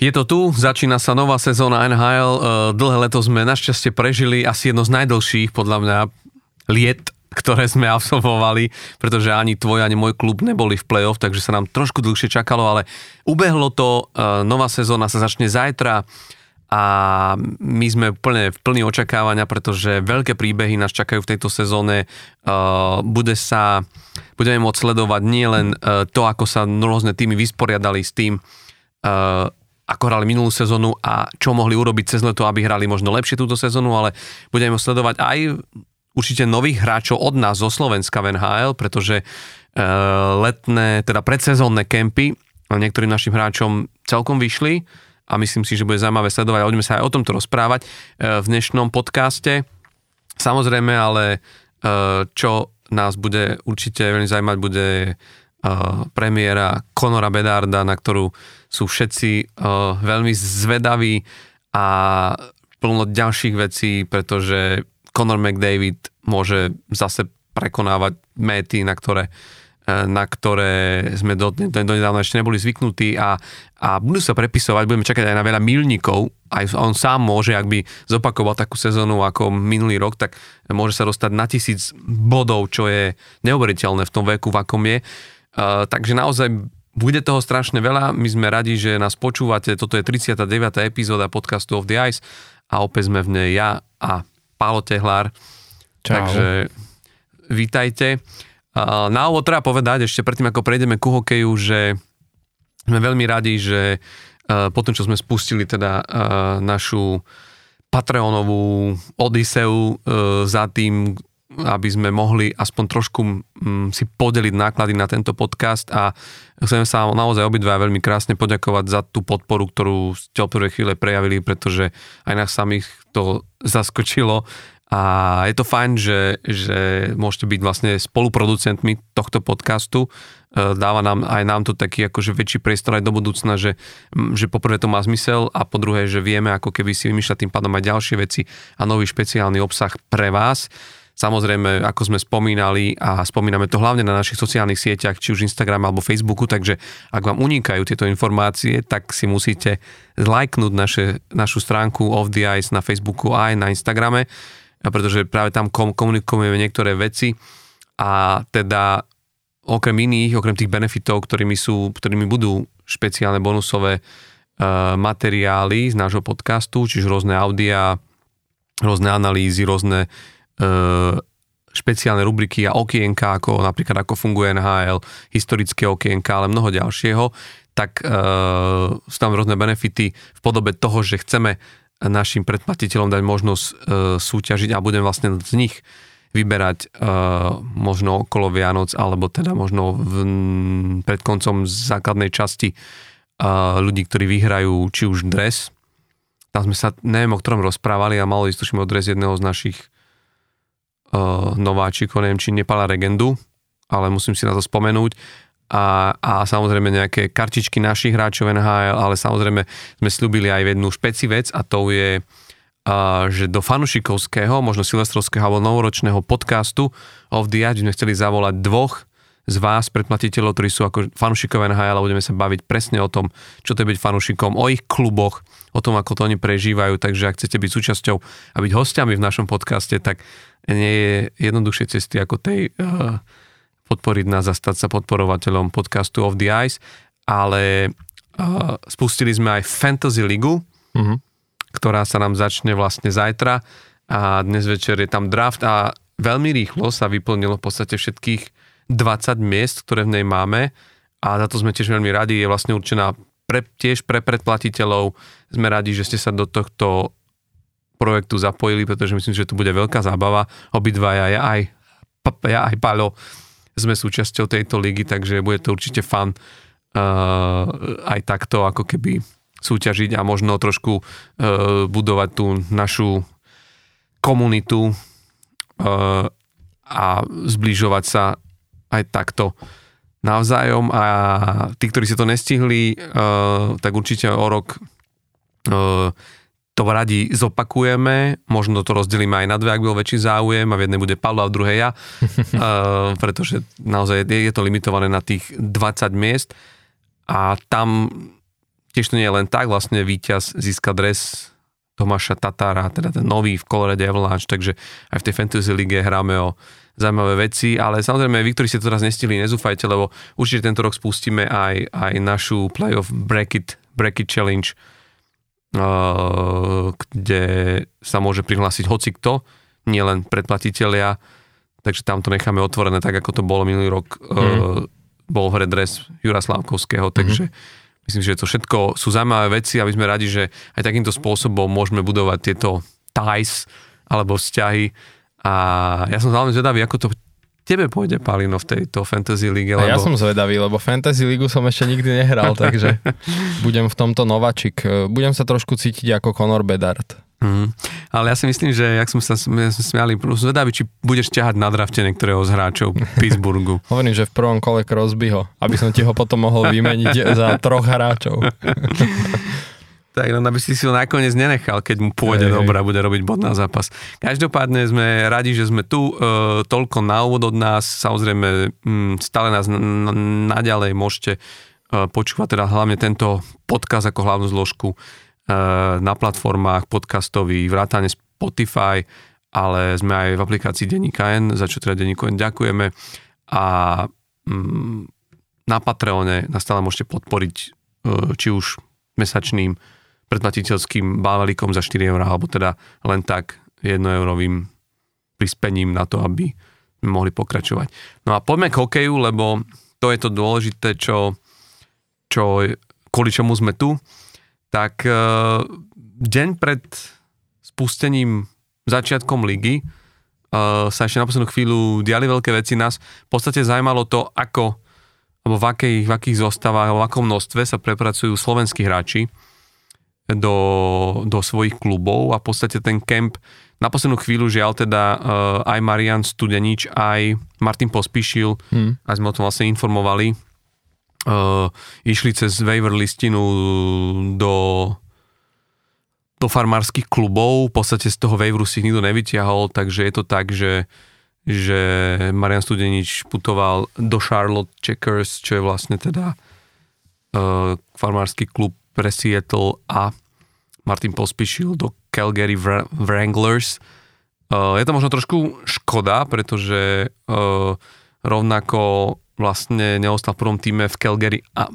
Je to tu, začína sa nová sezóna NHL. Eh, dlhé leto sme našťastie prežili asi jedno z najdlhších, podľa mňa, liet, ktoré sme absolvovali, pretože ani tvoj, ani môj klub neboli v play-off, takže sa nám trošku dlhšie čakalo, ale ubehlo to, eh, nová sezóna sa začne zajtra a my sme plne v plný očakávania, pretože veľké príbehy nás čakajú v tejto sezóne. Eh, bude sa, budeme môcť sledovať nielen to, ako sa rôzne týmy vysporiadali s tým, ako hrali minulú sezónu a čo mohli urobiť cez leto, aby hrali možno lepšie túto sezónu, ale budeme sledovať aj určite nových hráčov od nás zo Slovenska v NHL, pretože uh, letné, teda predsezónne kempy niektorým našim hráčom celkom vyšli a myslím si, že bude zaujímavé sledovať a budeme sa aj o tomto rozprávať uh, v dnešnom podcaste. Samozrejme, ale uh, čo nás bude určite veľmi zaujímať, bude premiéra Conora Bedarda, na ktorú sú všetci uh, veľmi zvedaví a plno ďalších vecí, pretože Conor McDavid môže zase prekonávať méty, na ktoré, na ktoré sme do, do nedávna ešte neboli zvyknutí a, a budú sa prepisovať, budeme čakať aj na veľa milníkov, aj on sám môže, ak by zopakoval takú sezónu ako minulý rok, tak môže sa dostať na tisíc bodov, čo je neuveriteľné v tom veku, v akom je. Uh, takže naozaj bude toho strašne veľa. My sme radi, že nás počúvate. Toto je 39. epizóda podcastu of the Ice a opäť sme v nej ja a Pálo Tehlár. Čau. Takže vítajte. Na úvod treba povedať, ešte predtým ako prejdeme ku hokeju, že sme veľmi radi, že uh, po tom, čo sme spustili teda uh, našu Patreonovú Odiseu za tým, aby sme mohli aspoň trošku mm, si podeliť náklady na tento podcast a chcem sa naozaj obidva veľmi krásne poďakovať za tú podporu, ktorú ste od prvej chvíle prejavili, pretože aj nás samých to zaskočilo a je to fajn, že, že môžete byť vlastne spoluproducentmi tohto podcastu. E, dáva nám aj nám to taký akože väčší priestor aj do budúcna, že, že poprvé to má zmysel a po druhé, že vieme ako keby si vymýšľať tým pádom aj ďalšie veci a nový špeciálny obsah pre vás. Samozrejme, ako sme spomínali a spomíname to hlavne na našich sociálnych sieťach, či už Instagram alebo Facebooku, takže ak vám unikajú tieto informácie, tak si musíte zlajknúť naše, našu stránku Off the Ice na Facebooku aj na Instagrame, pretože práve tam komunikujeme niektoré veci. A teda okrem iných, okrem tých benefitov, ktorými, sú, ktorými budú špeciálne bonusové uh, materiály z nášho podcastu, čiže rôzne audia, rôzne analýzy, rôzne E, špeciálne rubriky a okienka, ako napríklad ako funguje NHL, historické okienka, ale mnoho ďalšieho, tak e, sú tam rôzne benefity v podobe toho, že chceme našim predplatiteľom dať možnosť e, súťažiť a budem vlastne z nich vyberať e, možno okolo Vianoc alebo teda možno v, pred koncom základnej časti e, ľudí, ktorí vyhrajú či už dres. Tam sme sa, neviem o ktorom rozprávali a malo ísť tuším o dres jedného z našich nováčikov, neviem, či nepala Regendu, ale musím si na to spomenúť. A, a samozrejme nejaké kartičky našich hráčov NHL, ale samozrejme sme slúbili aj jednu špeci vec a to je, uh, že do fanušikovského, možno silvestrovského alebo novoročného podcastu of the Edge sme chceli zavolať dvoch z vás, predplatiteľov, ktorí sú ako fanúšikové NHL a budeme sa baviť presne o tom, čo to je byť fanúšikom, o ich kluboch, o tom, ako to oni prežívajú, takže ak chcete byť súčasťou a byť hostiami v našom podcaste, tak nie je jednoduchšie cesty ako tej uh, podporiť nás a stať sa podporovateľom podcastu of the Ice, ale uh, spustili sme aj Fantasy Ligu, uh-huh. ktorá sa nám začne vlastne zajtra a dnes večer je tam draft a veľmi rýchlo sa vyplnilo v podstate všetkých 20 miest, ktoré v nej máme a za to sme tiež veľmi radi, je vlastne určená pre, tiež pre predplatiteľov. Sme radi, že ste sa do tohto projektu zapojili, pretože myslím, že to bude veľká zábava. Obidva ja aj, ja aj Paľo sme súčasťou tejto ligy, takže bude to určite fan uh, aj takto ako keby súťažiť a možno trošku uh, budovať tú našu komunitu uh, a zbližovať sa aj takto navzájom a tí, ktorí si to nestihli, uh, tak určite o rok uh, to radi zopakujeme, možno to rozdelíme aj na dve, ak bol väčší záujem a v jednej bude Pavlo a v druhej ja, uh, pretože naozaj je, to limitované na tých 20 miest. A tam tiež to nie je len tak, vlastne víťaz získa dres Tomáša Tatára, teda ten nový v Colorado Avalanche, takže aj v tej Fantasy League hráme o zaujímavé veci, ale samozrejme vy, ktorí ste to teraz nestili, nezúfajte, lebo určite tento rok spustíme aj, aj našu Playoff Bracket, Bracket Challenge, uh, kde sa môže prihlásiť hoci kto, nielen predplatiteľia, takže tam to necháme otvorené, tak ako to bolo minulý rok, mm. uh, bol v hre dres Jura Slavkovského, takže mm-hmm Myslím, že to všetko sú zaujímavé veci a my sme radi, že aj takýmto spôsobom môžeme budovať tieto ties alebo vzťahy a ja som veľmi zvedavý, ako to tebe pôjde, Palino, v tejto Fantasy League. Lebo... Ja som zvedavý, lebo Fantasy League som ešte nikdy nehral, takže budem v tomto novačik. Budem sa trošku cítiť ako Conor Bedard. Mm. Ale ja si myslím, že jak sme sa smiali, zvedavý, či budeš ťahať na drafte niektorého z hráčov Pittsburghu. Hovorím, že v prvom kole Crosbyho, aby som ti ho potom mohol vymeniť za troch hráčov. Tak len aby si si ho nakoniec nenechal, keď mu pôjde hey, dobrá, bude robiť bod na zápas. Každopádne sme radi, že sme tu, e, toľko na úvod od nás, samozrejme m, stále nás n- n- naďalej môžete e, počúvať teda hlavne tento podcast ako hlavnú zložku Eh, na platformách podcastových, vrátane Spotify, ale sme aj v aplikácii Denníka N, za čo teda Denníku N ďakujeme. A mm, na Patreone nás stále môžete podporiť eh, či už mesačným predplatiteľským bávalikom za 4 eurá, alebo teda len tak 1 eurovým prispením na to, aby mohli pokračovať. No a poďme k hokeju, lebo to je to dôležité, čo, čo, kvôli čomu sme tu tak e, deň pred spustením začiatkom ligy e, sa ešte na poslednú chvíľu diali veľké veci. Nás v podstate zaujímalo to, ako alebo v, akej, v akých zostavách, v akom množstve sa prepracujú slovenskí hráči do, do svojich klubov a v podstate ten kemp na poslednú chvíľu žiaľ teda uh, aj Marian Studenič, aj Martin Pospíšil, hmm. a sme o tom vlastne informovali, uh, išli cez waiver listinu do do farmárskych klubov, v podstate z toho waiveru si nikto nevyťahol, takže je to tak, že, že Marian Studenič putoval do Charlotte Checkers, čo je vlastne teda uh, farmársky klub pre Seattle a Martin pospíšil do Calgary Wranglers. Uh, je to možno trošku škoda, pretože uh, rovnako vlastne neostal v prvom týme v Calgary a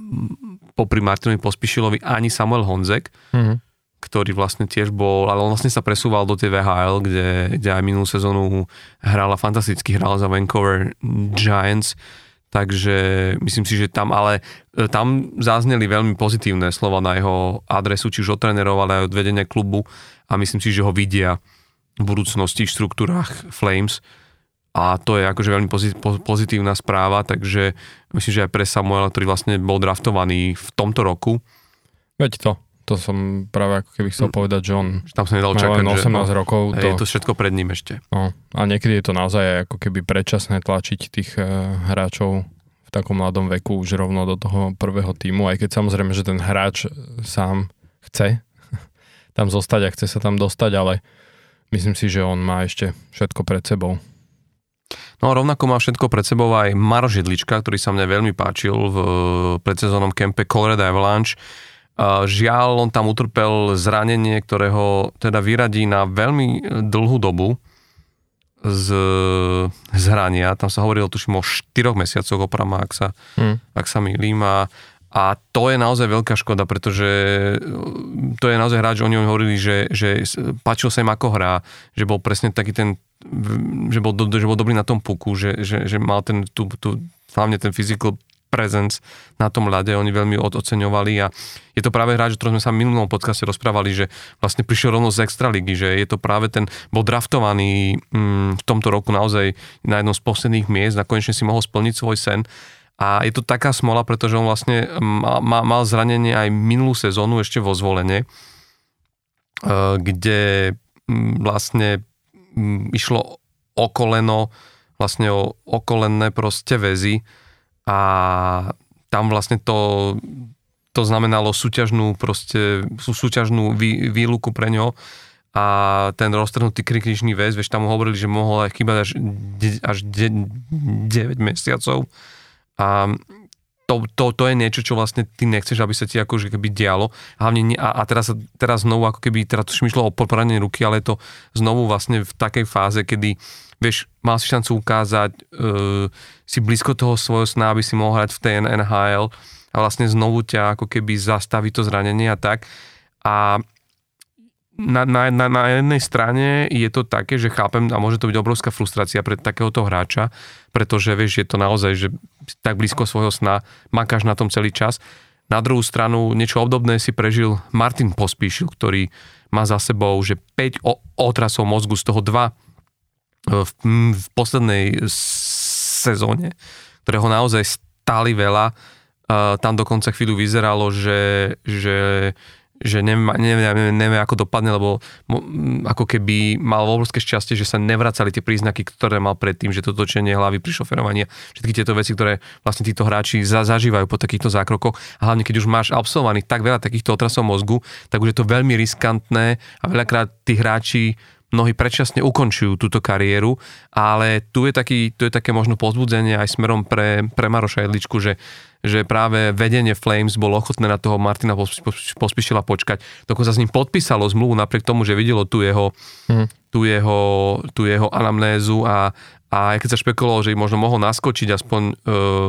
popri Martinovi Pospišilovi ani Samuel Honzek, mm-hmm. ktorý vlastne tiež bol, ale on vlastne sa presúval do tej VHL, kde, kde aj minulú sezónu hrala fantasticky, hral za Vancouver Giants, takže myslím si, že tam, ale e, tam zazneli veľmi pozitívne slova na jeho adresu, či už ale aj od vedenia klubu. A myslím si, že ho vidia v budúcnosti v štruktúrách Flames. A to je akože veľmi pozitívna správa, takže myslím, že aj pre Samuela, ktorý vlastne bol draftovaný v tomto roku. Veď to, to som práve ako keby chcel povedať, že on tam sa nedal čakať, 18 že, no, rokov. To, je to všetko pred ním ešte. No, a niekedy je to naozaj ako keby predčasné tlačiť tých uh, hráčov v takom mladom veku už rovno do toho prvého týmu, aj keď samozrejme, že ten hráč sám chce tam zostať a chce sa tam dostať, ale myslím si, že on má ešte všetko pred sebou. No a rovnako má všetko pred sebou aj Maro Židlička, ktorý sa mne veľmi páčil v predsezónnom kempe Colorado Avalanche. Žiaľ, on tam utrpel zranenie, ktorého teda vyradí na veľmi dlhú dobu z, z hrania. Tam sa hovorilo, tuším, o 4 mesiacoch oprama, ak sa, hmm. ak sa milím. A, a to je naozaj veľká škoda, pretože to je naozaj hráč, oni hovorili, že, že páčil sa im ako hrá, že bol presne taký ten že bol, do, že bol dobrý na tom puku, že, že, že mal ten, tu, tu, hlavne ten physical presence na tom ľade, oni veľmi oceňovali a je to práve hráč, o ktorom sme sa v minulom podcaste rozprávali, že vlastne prišiel rovno z Extraligy, že je to práve ten, bol draftovaný mm, v tomto roku naozaj na jednom z posledných miest a konečne si mohol splniť svoj sen. A je to taká smola, pretože on vlastne mal, mal zranenie aj minulú sezónu ešte vo zvolenie, e, kde mm, vlastne išlo o koleno, vlastne o okolenné proste väzy a tam vlastne to, to znamenalo súťažnú proste, súťažnú vý, výluku pre ňo. A ten roztrhnutý krikričný väz, vieš, tam hovorili, že mohol aj chýbať až, až 9 mesiacov. A to, to, to je niečo, čo vlastne ty nechceš, aby sa ti akože keby dialo. Hlavne a, a teraz, teraz znovu ako keby, teraz to myšlo o poradenie ruky, ale je to znovu vlastne v takej fáze, kedy vieš, mal si šancu ukázať, uh, si blízko toho svojho sna, aby si mohol hrať v tej NHL a vlastne znovu ťa ako keby zastaví to zranenie a tak. A na, na, na, na jednej strane je to také, že chápem a môže to byť obrovská frustrácia pre takéhoto hráča, pretože vieš, je to naozaj, že tak blízko svojho sna, makáš na tom celý čas. Na druhú stranu niečo obdobné si prežil Martin Pospíšil, ktorý má za sebou, že 5 otrasov mozgu, z toho 2 e, v, v poslednej sezóne, ktoré ho naozaj stáli veľa. Uh, tam dokonca chvíľu vyzeralo, že, že že neviem, neviem, neviem ako dopadne, lebo ako keby mal obrovské šťastie, že sa nevracali tie príznaky, ktoré mal predtým, že to točenie hlavy pri šoferovaní, všetky tieto veci, ktoré vlastne títo hráči za, zažívajú po takýchto zákrokoch. A hlavne keď už máš absolvovaných tak veľa takýchto otrasov mozgu, tak už je to veľmi riskantné a veľakrát tí hráči mnohí predčasne ukončujú túto kariéru, ale tu je, taký, tu je také možno pozbudzenie aj smerom pre, pre Maroša Jedličku, že že práve vedenie Flames bolo ochotné na toho Martina pospíšila počkať. Dokonca s ním podpísalo zmluvu napriek tomu, že videlo tu jeho, mm. tu jeho, tu jeho anamnézu a, a keď sa špekulovalo, že možno mohol naskočiť aspoň uh,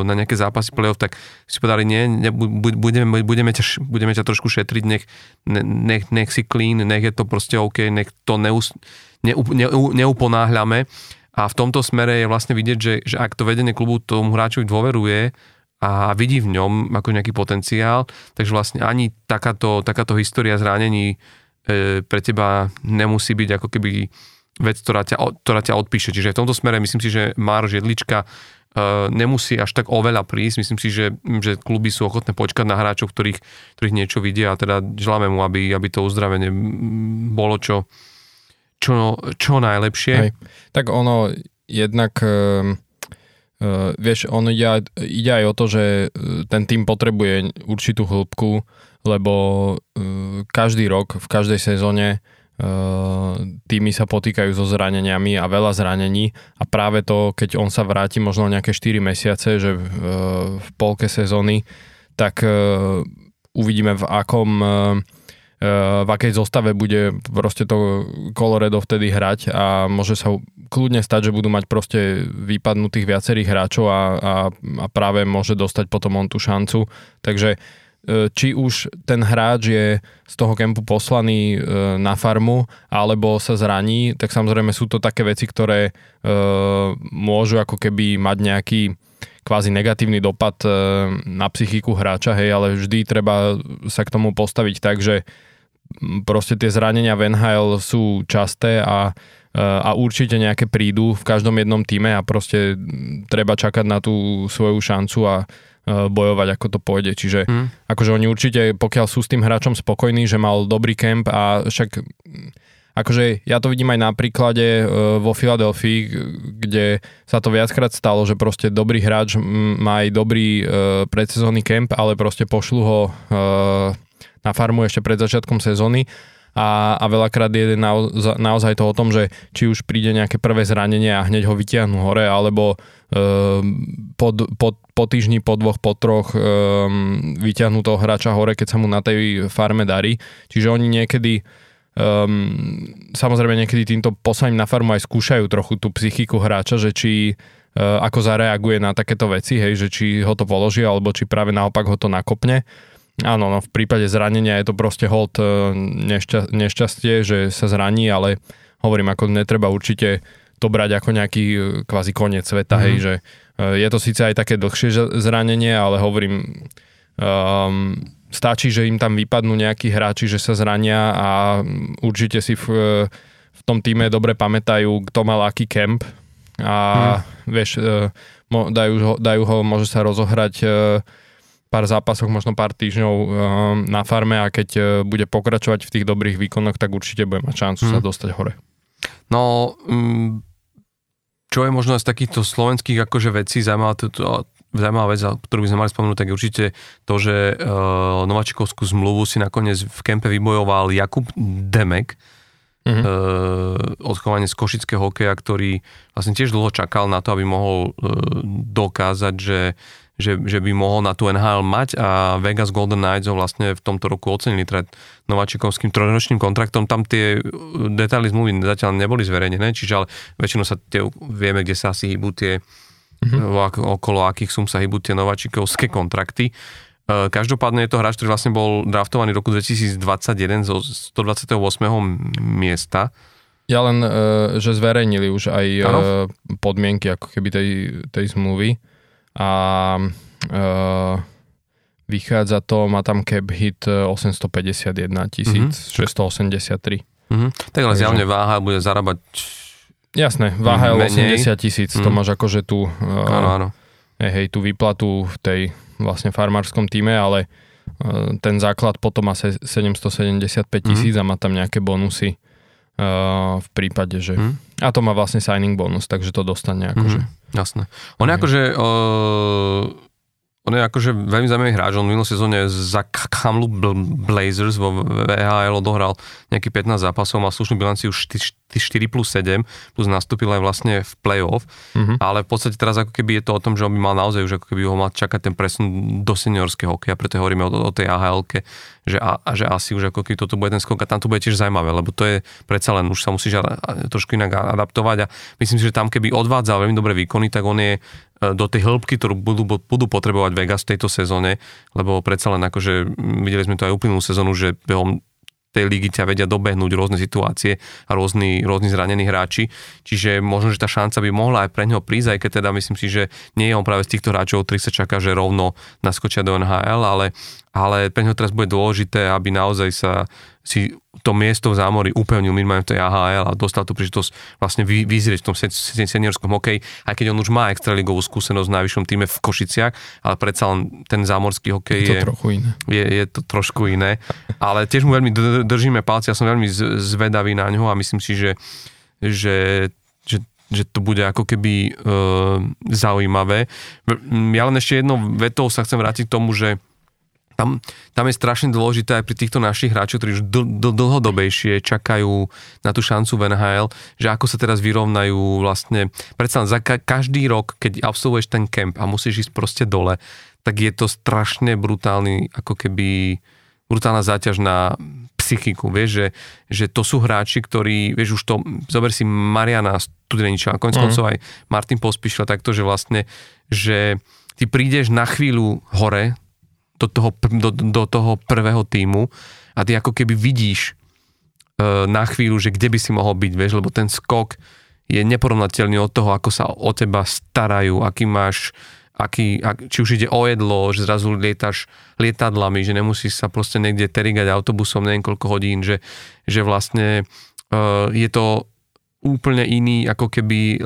na nejaké zápasy play-off, tak si povedali, nie, ne, budeme, budeme, ťa, budeme ťa trošku šetriť, nech, nech, nech si clean, nech je to proste OK, nech to neus, ne, ne, neuponáhľame. A v tomto smere je vlastne vidieť, že, že ak to vedenie klubu tomu hráčovi dôveruje, a vidí v ňom ako nejaký potenciál, takže vlastne ani takáto, takáto história zranení e, pre teba nemusí byť ako keby vec, ktorá ťa, ktorá ťa odpíše. Čiže v tomto smere myslím si, že Máro Žiedlička e, nemusí až tak oveľa prísť. Myslím si, že, že kluby sú ochotné počkať na hráčov, ktorých, ktorých niečo vidia a teda želáme mu, aby, aby to uzdravenie bolo čo, čo, čo najlepšie. Hej. Tak ono jednak... E Uh, vieš, on ide, ide aj o to, že e, ten tým potrebuje určitú hĺbku, lebo uh, každý rok, v každej sezóne uh, sa potýkajú so zraneniami a veľa zranení a práve to, keď on sa vráti možno nejaké 4 mesiace, že v polke sezóny, tak uvidíme v akom v akej zostave bude proste to Colorado vtedy hrať a môže sa kľudne stať, že budú mať proste vypadnutých viacerých hráčov a, a, a práve môže dostať potom on tú šancu. Takže e, či už ten hráč je z toho kempu poslaný e, na farmu alebo sa zraní, tak samozrejme sú to také veci, ktoré môžu ako keby mať nejaký kvázi negatívny dopad na psychiku hráča, hej, ale vždy treba sa k tomu postaviť tak, že proste tie zranenia v NHL sú časté a, a určite nejaké prídu v každom jednom týme a proste treba čakať na tú svoju šancu a bojovať, ako to pôjde. Čiže hmm. akože oni určite, pokiaľ sú s tým hráčom spokojní, že mal dobrý kemp a však akože ja to vidím aj na príklade vo Filadelfii, kde sa to viackrát stalo, že proste dobrý hráč má aj dobrý predsezónny kemp, ale proste pošlu ho na farmu ešte pred začiatkom sezóny a, a veľakrát je naozaj, naozaj to o tom, že či už príde nejaké prvé zranenie a hneď ho vytiahnu hore, alebo e, po, po, po týždni, po dvoch, po troch e, vytiahnu toho hráča hore, keď sa mu na tej farme darí. Čiže oni niekedy um, samozrejme niekedy týmto poslaním na farmu aj skúšajú trochu tú psychiku hráča, že či uh, ako zareaguje na takéto veci, hej, že či ho to položí, alebo či práve naopak ho to nakopne. Áno, no v prípade zranenia je to proste hold e, nešťa, nešťastie, že sa zraní, ale hovorím, ako netreba určite to brať ako nejaký e, kvázi koniec sveta, mm-hmm. hej, že e, je to síce aj také dlhšie zranenie, ale hovorím, um, stačí, že im tam vypadnú nejakí hráči, že sa zrania a určite si v, v tom týme dobre pamätajú, kto mal aký kemp a mm. vieš, dajú ho, dajú ho, môže sa rozohrať pár zápasoch, možno pár týždňov na farme a keď bude pokračovať v tých dobrých výkonoch, tak určite bude mať šancu hmm. sa mhm. dostať hore. No, um, čo je možno z takýchto slovenských akože vecí zaujímavá, zaujímavá vec, ktorú by sme mali spomenúť, tak je určite to, že uh, Novačikovskú zmluvu si nakoniec v kempe vybojoval Jakub Demek, uh-huh. uh, odchovanie z košického hokeja, ktorý vlastne tiež dlho čakal na to, aby mohol uh, dokázať, že že, že by mohol na tú NHL mať a Vegas Golden Knights ho vlastne v tomto roku ocenili teda Nováčikovským trojročným kontraktom. Tam tie detaily zmluvy zatiaľ neboli zverejnené, čiže ale väčšinou sa tie, vieme, kde sa asi hýbu tie mm-hmm. okolo akých sum sa hýbu tie Nováčikovské kontrakty. E, každopádne je to hráč, ktorý vlastne bol draftovaný v roku 2021 zo 128. miesta. Ja len, e, že zverejnili už aj ano? podmienky ako keby tej, tej zmluvy a uh, vychádza to, má tam cap hit 851 tisíc, mm-hmm. 683. Mm-hmm. Tak ale zjavne váha bude zarábať Jasné, váha 80 tisíc, mm. to máš akože tú, áno, áno. Hej, hej, tú výplatu v tej vlastne farmárskom týme, ale uh, ten základ potom má 775 tisíc mm. a má tam nejaké bonusy uh, v prípade, že... Mm. A to má vlastne signing bonus, takže to dostane akože. Mm. Jasné. On je akože... Uh, on je akože veľmi zaujímavý hráč, on v minulý sezóne za Kamlu Blazers vo VHL odohral nejaký 15 zápasov, mal slušnú bilanciu 4 plus 7, plus nastúpil aj vlastne v play-off, mm-hmm. ale v podstate teraz ako keby je to o tom, že on by mal naozaj už ako keby ho mal čakať ten presun do seniorského hokeja, preto hovoríme o, o tej ahl že, a, a, že asi už ako keby toto bude ten skok a tam to bude tiež zaujímavé, lebo to je predsa len už sa musíš trošku inak adaptovať. A myslím si, že tam keby odvádzal veľmi dobré výkony, tak on je do tej hĺbky, ktorú budú, budú potrebovať Vegas v tejto sezóne, lebo predsa len akože videli sme to aj uplynulú sezónu, že behom tej ligy ťa vedia dobehnúť rôzne situácie a rôzni, rôzni zranení hráči. Čiže možno, že tá šanca by mohla aj pre neho prísť, aj keď teda myslím si, že nie je on práve z týchto hráčov, ktorých sa čaká, že rovno naskočia do NHL, ale, ale pre neho teraz bude dôležité, aby naozaj sa si to miesto v zámori upevnil minimálne v tej AHL a dostal tú príležitosť vlastne vy, vyzrieť v tom seniorskom hokeji, aj keď on už má extraligovú skúsenosť v najvyššom týme v Košiciach, ale predsa len ten zámorský hokej je, to trochu iné. Je, je to trošku iné. Ale tiež mu veľmi držíme palci, ja som veľmi zvedavý na ňo a myslím si, že, že že, že to bude ako keby e, zaujímavé. Ja len ešte jednou vetou sa chcem vrátiť k tomu, že tam, tam je strašne dôležité aj pri týchto našich hráčov, ktorí už dl, dl, dlhodobejšie čakajú na tú šancu v NHL, že ako sa teraz vyrovnajú vlastne, predsa za ka- každý rok, keď absolvuješ ten kemp a musíš ísť proste dole, tak je to strašne brutálny, ako keby brutálna záťaž na psychiku, vieš, že, že to sú hráči, ktorí, vieš, už to, zober si Mariana Studeniča a konec mm. koncov aj Martin Pospíšil takto, že vlastne, že ty prídeš na chvíľu hore, do toho, do, do toho prvého týmu a ty ako keby vidíš e, na chvíľu, že kde by si mohol byť, vieš, lebo ten skok je neporovnateľný od toho, ako sa o teba starajú, aký máš, aký, ak, či už ide o jedlo, že zrazu lietaš lietadlami, že nemusíš sa proste niekde terigať autobusom neviem koľko hodín, že, že vlastne e, je to úplne iný ako keby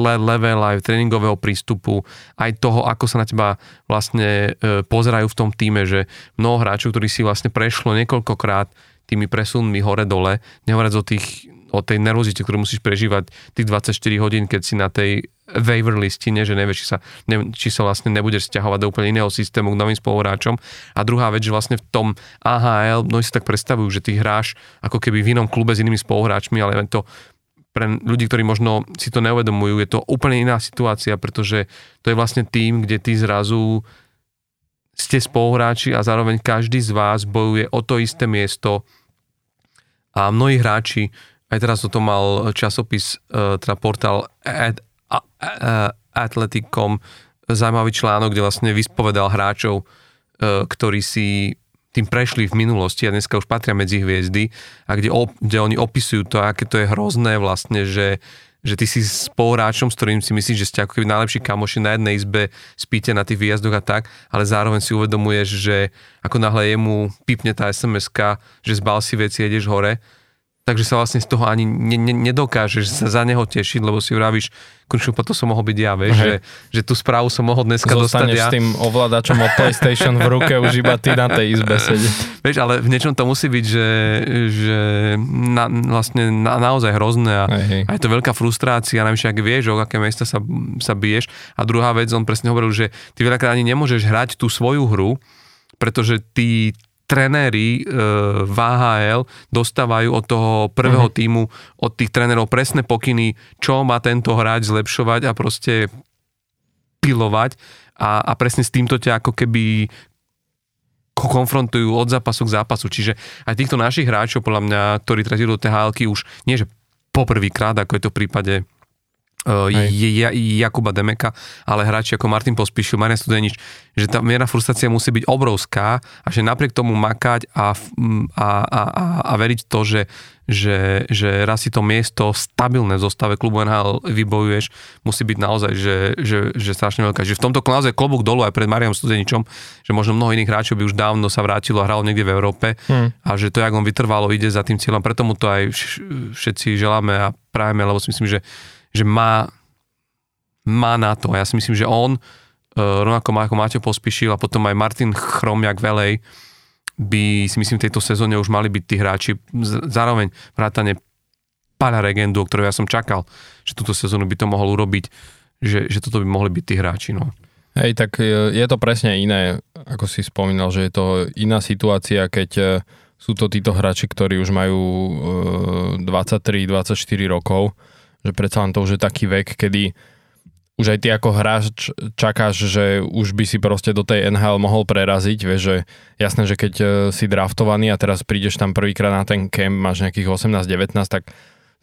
level aj tréningového prístupu, aj toho, ako sa na teba vlastne e, pozerajú v tom týme, že mnoho hráčov, ktorí si vlastne prešlo niekoľkokrát tými presunmi hore-dole, nehovoriac o tých o tej nervozite, ktorú musíš prežívať tých 24 hodín, keď si na tej waiver listine, že nevieš, či sa, ne, či sa vlastne nebudeš stiahovať do úplne iného systému k novým spoluhráčom. A druhá vec, že vlastne v tom AHL, mnohí si tak predstavujú, že ty hráš ako keby v inom klube s inými spoluhráčmi, ale to pre ľudí, ktorí možno si to neuvedomujú, je to úplne iná situácia, pretože to je vlastne tým, kde ty zrazu ste spoluhráči a zároveň každý z vás bojuje o to isté miesto. A mnohí hráči, aj teraz o tom mal časopis, e, teda portál Athletic.com, zaujímavý článok, kde vlastne vyspovedal hráčov, e, ktorí si tým prešli v minulosti a dneska už patria medzi hviezdy a kde, op, kde oni opisujú to, aké to je hrozné vlastne, že, že ty si spoluhráčom, s ktorým si myslíš, že ste ako keby najlepší kamoši na jednej izbe, spíte na tých výjazdoch a tak, ale zároveň si uvedomuješ, že ako náhle jemu pipne tá sms že zbal si veci, ideš hore, takže sa vlastne z toho ani ne, ne, nedokážeš sa za neho tešiť, lebo si vravíš, končne to som mohol byť ja, vieš, že, že tú správu som mohol dneska Zostaneš dostať ja. s tým ovládačom od PlayStation v ruke, už iba ty na tej izbe sedí. Vieš, ale v niečom to musí byť, že, že na, vlastne na, naozaj hrozné a, a je to veľká frustrácia, najvyššie, ak vieš, o aké miesta sa, sa biješ. A druhá vec, on presne hovoril, že ty veľakrát ani nemôžeš hrať tú svoju hru, pretože ty trenéri e, v AHL dostávajú od toho prvého mm-hmm. týmu, od tých trénerov presné pokyny, čo má tento hráč zlepšovať a proste pilovať a, a presne s týmto ťa ako keby konfrontujú od zápasu k zápasu. Čiže aj týchto našich hráčov, podľa mňa, ktorí tretí do THL už nie že poprvýkrát, ako je to v prípade je Jakuba Demeka, ale hráči ako Martin Pospíšil, Marian Studenič, že tá miera frustrácia musí byť obrovská a že napriek tomu makať a, a, a, a veriť to, že, že, že raz si to miesto stabilné v zostave klubu NHL vybojuješ, musí byť naozaj, že, že, že strašne veľká. Že v tomto naozaj klobúk dolu aj pred Marianom Studeničom, že možno mnoho iných hráčov by už dávno sa vrátilo a hralo niekde v Európe hmm. a že to, jak on vytrvalo, ide za tým cieľom, preto mu to aj všetci želáme a prajeme, lebo si myslím, že že má, má na to. Ja si myslím, že on, e, rovnako ako Maťo Pospišil a potom aj Martin Chromiak Velej, by si myslím v tejto sezóne už mali byť tí hráči. Zároveň vrátane Páľa Regendu, o ktorého ja som čakal, že túto sezónu by to mohol urobiť, že, že toto by mohli byť tí hráči. No. Hej, tak e, je to presne iné, ako si spomínal, že je to iná situácia, keď e, sú to títo hráči, ktorí už majú 23-24 rokov že predsa len to už je taký vek, kedy už aj ty ako hráč čakáš, že už by si proste do tej NHL mohol preraziť, vieš, že jasné, že keď e, si draftovaný a teraz prídeš tam prvýkrát na ten camp, máš nejakých 18-19, tak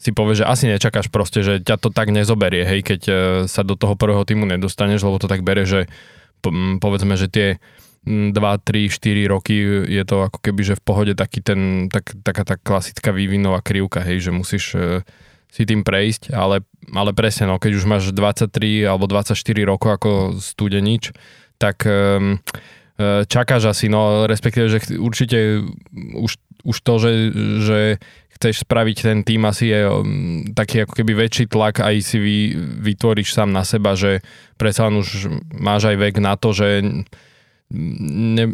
si povieš, že asi nečakáš proste, že ťa to tak nezoberie, hej, keď e, sa do toho prvého týmu nedostaneš, lebo to tak bere, že povedzme, že tie 2, 3, 4 roky je to ako keby, že v pohode taký ten, tak, taká tá klasická vývinová krivka, hej, že musíš e, si tým prejsť, ale, ale presne, no, keď už máš 23 alebo 24 rokov ako studenič, tak um, čakáš asi, no respektíve, že určite už, už to, že, že chceš spraviť ten tým asi je um, taký ako keby väčší tlak aj si vy, vytvoríš sám na seba, že predsa už máš aj vek na to, že ne,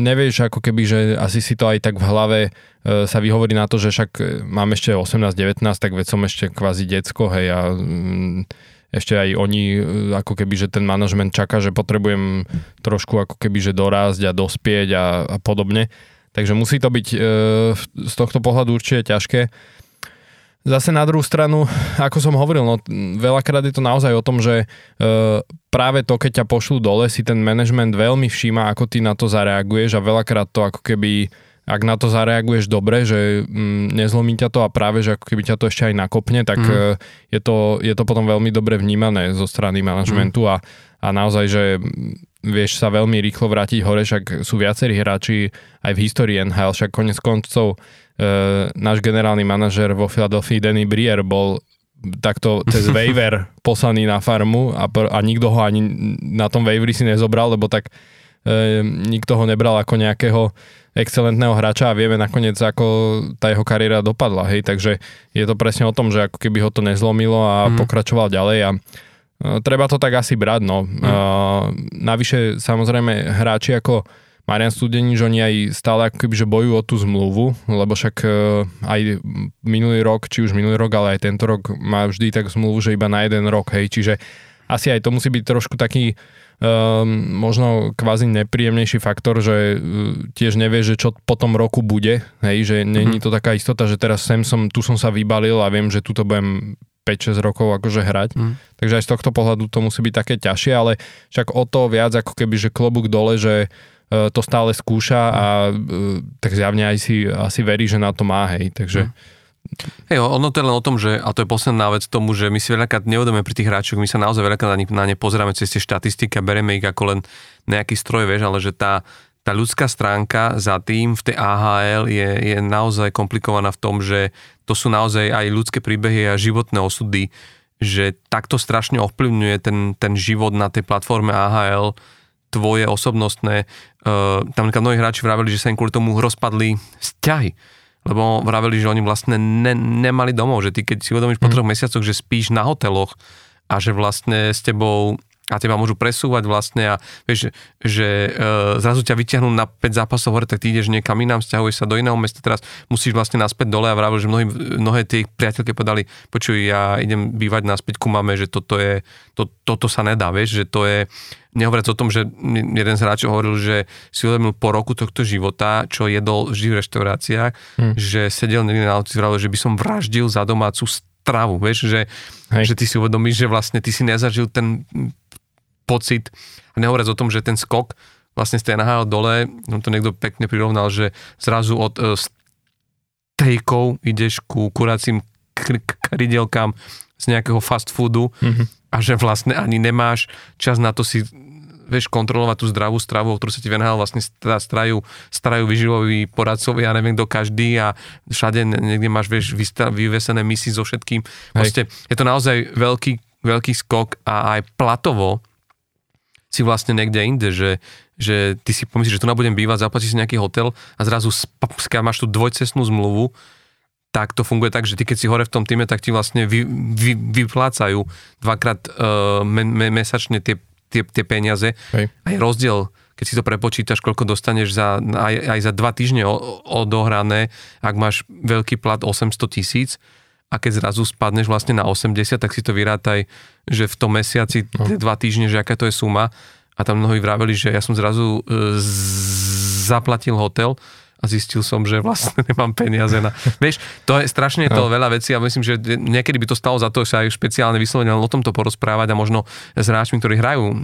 nevieš ako keby, že asi si to aj tak v hlave e, sa vyhovorí na to, že však e, mám ešte 18-19, tak veď som ešte kvázi decko, hej, a mm, ešte aj oni e, ako keby, že ten manažment čaká, že potrebujem trošku ako keby, že dorásť a dospieť a, a podobne. Takže musí to byť e, z tohto pohľadu určite ťažké. Zase na druhú stranu, ako som hovoril, no, veľakrát je to naozaj o tom, že e, práve to, keď ťa pošlú dole, si ten management veľmi všíma, ako ty na to zareaguješ a veľakrát to ako keby ak na to zareaguješ dobre, že mm, nezlomí ťa to a práve, že ako keby ťa to ešte aj nakopne, tak mm. je, to, je to potom veľmi dobre vnímané zo strany manažmentu mm. a, a naozaj, že vieš sa veľmi rýchlo vrátiť hore, však sú viacerí hráči aj v histórii NHL, však konec koncov náš generálny manažer vo Philadelphia Danny Brier bol takto cez waiver poslaný na farmu a, a nikto ho ani na tom waiveri si nezobral, lebo tak e, nikto ho nebral ako nejakého excelentného hráča a vieme nakoniec, ako tá jeho kariéra dopadla, hej, takže je to presne o tom, že ako keby ho to nezlomilo a mm. pokračoval ďalej a uh, treba to tak asi brať, no. Mm. Uh, navyše, samozrejme, hráči ako Marian Studenič, oni aj stále ako keby, že bojujú o tú zmluvu, lebo však uh, aj minulý rok, či už minulý rok, ale aj tento rok má vždy tak zmluvu, že iba na jeden rok, hej, čiže asi aj to musí byť trošku taký um, možno kvázi nepríjemnejší faktor, že uh, tiež nevie, že čo po tom roku bude, hej, že není mhm. to taká istota, že teraz sem som, tu som sa vybalil a viem, že tu to budem 5-6 rokov akože hrať. Mm. Takže aj z tohto pohľadu to musí byť také ťažšie, ale však o to viac ako keby, že klobúk dole, že E, to stále skúša a e, tak zjavne aj si asi verí, že na to má, hej, takže... Hej, ono to je len o tom, že, a to je posledná vec tomu, že my si veľakrát neuvedomíme pri tých hráčoch, my sa naozaj veľakrát na ne, na ne pozeráme cez tie štatistiky a bereme ich ako len nejaký stroj, vieš, ale že tá, tá ľudská stránka za tým v tej AHL je, je naozaj komplikovaná v tom, že to sú naozaj aj ľudské príbehy a životné osudy, že takto strašne ovplyvňuje ten, ten život na tej platforme AHL tvoje osobnostné, uh, tam mnohí hráči vraveli, že sa im kvôli tomu rozpadli vzťahy, lebo vraveli, že oni vlastne ne, nemali domov, že ty keď si uvedomíš po mhm. troch mesiacoch, že spíš na hoteloch a že vlastne s tebou a teba môžu presúvať vlastne a vieš, že e, zrazu ťa vyťahnú na 5 zápasov hore, tak ty ideš niekam inám, stiahuješ sa do iného mesta, teraz musíš vlastne naspäť dole a vravil, že mnohí, mnohé tie priateľky povedali, počuj, ja idem bývať naspäť ku mame, že toto je, to, toto sa nedá, vieš, že to je, nehovoriac o tom, že jeden z hráčov hovoril, že si uvedomil po roku tohto života, čo jedol vždy v reštauráciách, hmm. že sedel niekde na ulici, že by som vraždil za domácu stravu, vieš, že, že ty si uvedomíš, že vlastne ty si nezažil ten pocit, a nehovoriac o tom, že ten skok vlastne z tej NHL dole, no to niekto pekne prirovnal, že zrazu od uh, stejkov ideš ku kuracím krydelkám z nejakého fast foodu mm-hmm. a že vlastne ani nemáš čas na to si vieš kontrolovať tú zdravú stravu, ktorú sa ti venhal vlastne strajú, strajú vyživoví poradcovia, ja neviem kto každý a všade niekde máš vieš, vyvesené misy so všetkým. Proste je to naozaj veľký, veľký skok a aj platovo si vlastne niekde inde, že, že ty si pomyslíš, že tu budem bývať, zaplatíš si nejaký hotel a zrazu keď máš tú dvojcestnú zmluvu, tak to funguje tak, že ty keď si hore v tom týme, tak ti vlastne vy, vy, vyplácajú dvakrát uh, me, me, mesačne tie tie, tie peniaze. Hej. A je rozdiel, keď si to prepočítaš, koľko dostaneš za, aj, aj za dva týždne odohrané, ak máš veľký plat 800 tisíc, a keď zrazu spadneš vlastne na 80, tak si to vyrátaj, že v tom mesiaci, no. tie dva týždne, že aká to je suma. A tam mnohí vraveli, že ja som zrazu e, zaplatil hotel a zistil som, že vlastne nemám peniaze na... Vieš, to je strašne to no. veľa vecí a myslím, že niekedy by to stalo za to, že sa aj špeciálne vyslovene o tomto porozprávať a možno s hráčmi, ktorí hrajú,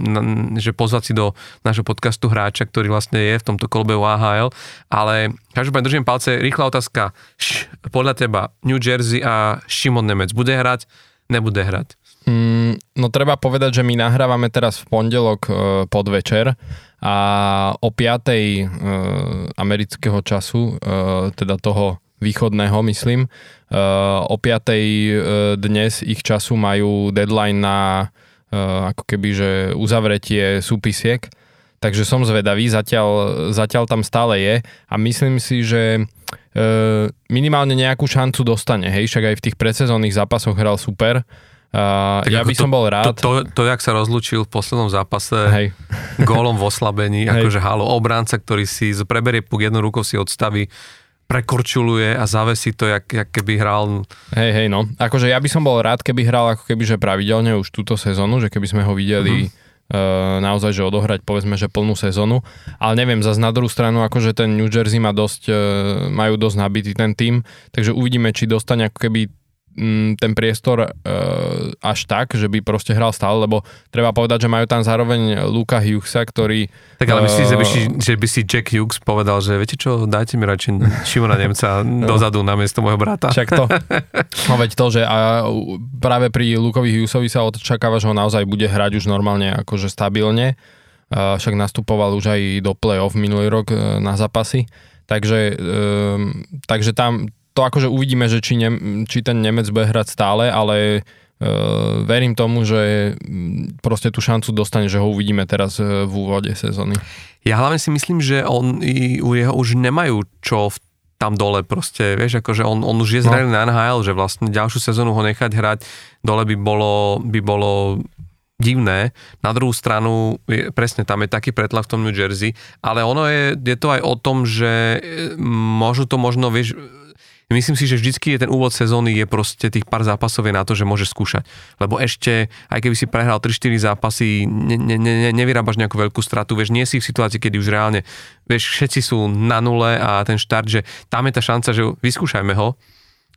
že pozvať si do nášho podcastu hráča, ktorý vlastne je v tomto kolbe AHL, ale každopádne držím palce, rýchla otázka. Š, podľa teba New Jersey a Šimon Nemec bude hrať, nebude hrať? Mm, no treba povedať, že my nahrávame teraz v pondelok e, podvečer a o 5. E, amerického času, e, teda toho východného, myslím, e, o 5. E, dnes ich času majú deadline na e, ako keby, že uzavretie súpisiek, takže som zvedavý, zatiaľ, zatiaľ tam stále je a myslím si, že e, minimálne nejakú šancu dostane, hej, však aj v tých predsezónnych zápasoch hral super, Uh, ja by to, som bol rád. To, to, to, jak sa rozlúčil v poslednom zápase Hej. gólom v oslabení, Hej. akože halo, obránca, ktorý si preberie puk jednou rukou si odstaví, prekorčuluje a zavesí to, jak, jak keby hral... Hej, hej, no. Akože ja by som bol rád, keby hral ako keby, že pravidelne už túto sezónu, že keby sme ho videli mm-hmm. Naozaj, že odohrať povedzme, že plnú sezónu. Ale neviem, zase na druhú stranu, akože ten New Jersey má dosť, uh, majú dosť nabitý ten tým, takže uvidíme, či dostane ako keby ten priestor uh, až tak, že by proste hral stále, lebo treba povedať, že majú tam zároveň Luka Hughesa, ktorý... Tak ale myslíš, uh, že, by si, že by si Jack Hughes povedal, že viete čo, dajte mi radšej Šimona Nemca no. dozadu na miesto môjho brata. Však to. No veď to, že a práve pri Lukovi Hughesovi sa očakáva, že ho naozaj bude hrať už normálne akože stabilne. Uh, však nastupoval už aj do play-off minulý rok na zápasy. Takže, um, takže tam, to akože uvidíme, že či, ne, či ten Nemec bude hrať stále, ale uh, verím tomu, že mm, proste tú šancu dostane, že ho uvidíme teraz e, v úvode sezóny. Ja hlavne si myslím, že on, jeho už nemajú čo v tam dole proste, vieš, akože on, on už je zrelý no. na NHL, že vlastne ďalšiu sezónu ho nechať hrať dole by bolo, by bolo divné. Na druhú stranu, je, presne, tam je taký pretlak v tom New Jersey, ale ono je, je to aj o tom, že môžu to možno, vieš, Myslím si, že vždycky je ten úvod sezóny je proste tých pár zápasov je na to, že môžeš skúšať. Lebo ešte, aj keby si prehral 3-4 zápasy, ne, ne, ne, nevyrábaš nejakú veľkú stratu, vieš, nie si v situácii, kedy už reálne, vieš, všetci sú na nule a ten štart, že tam je tá šanca, že vyskúšajme ho,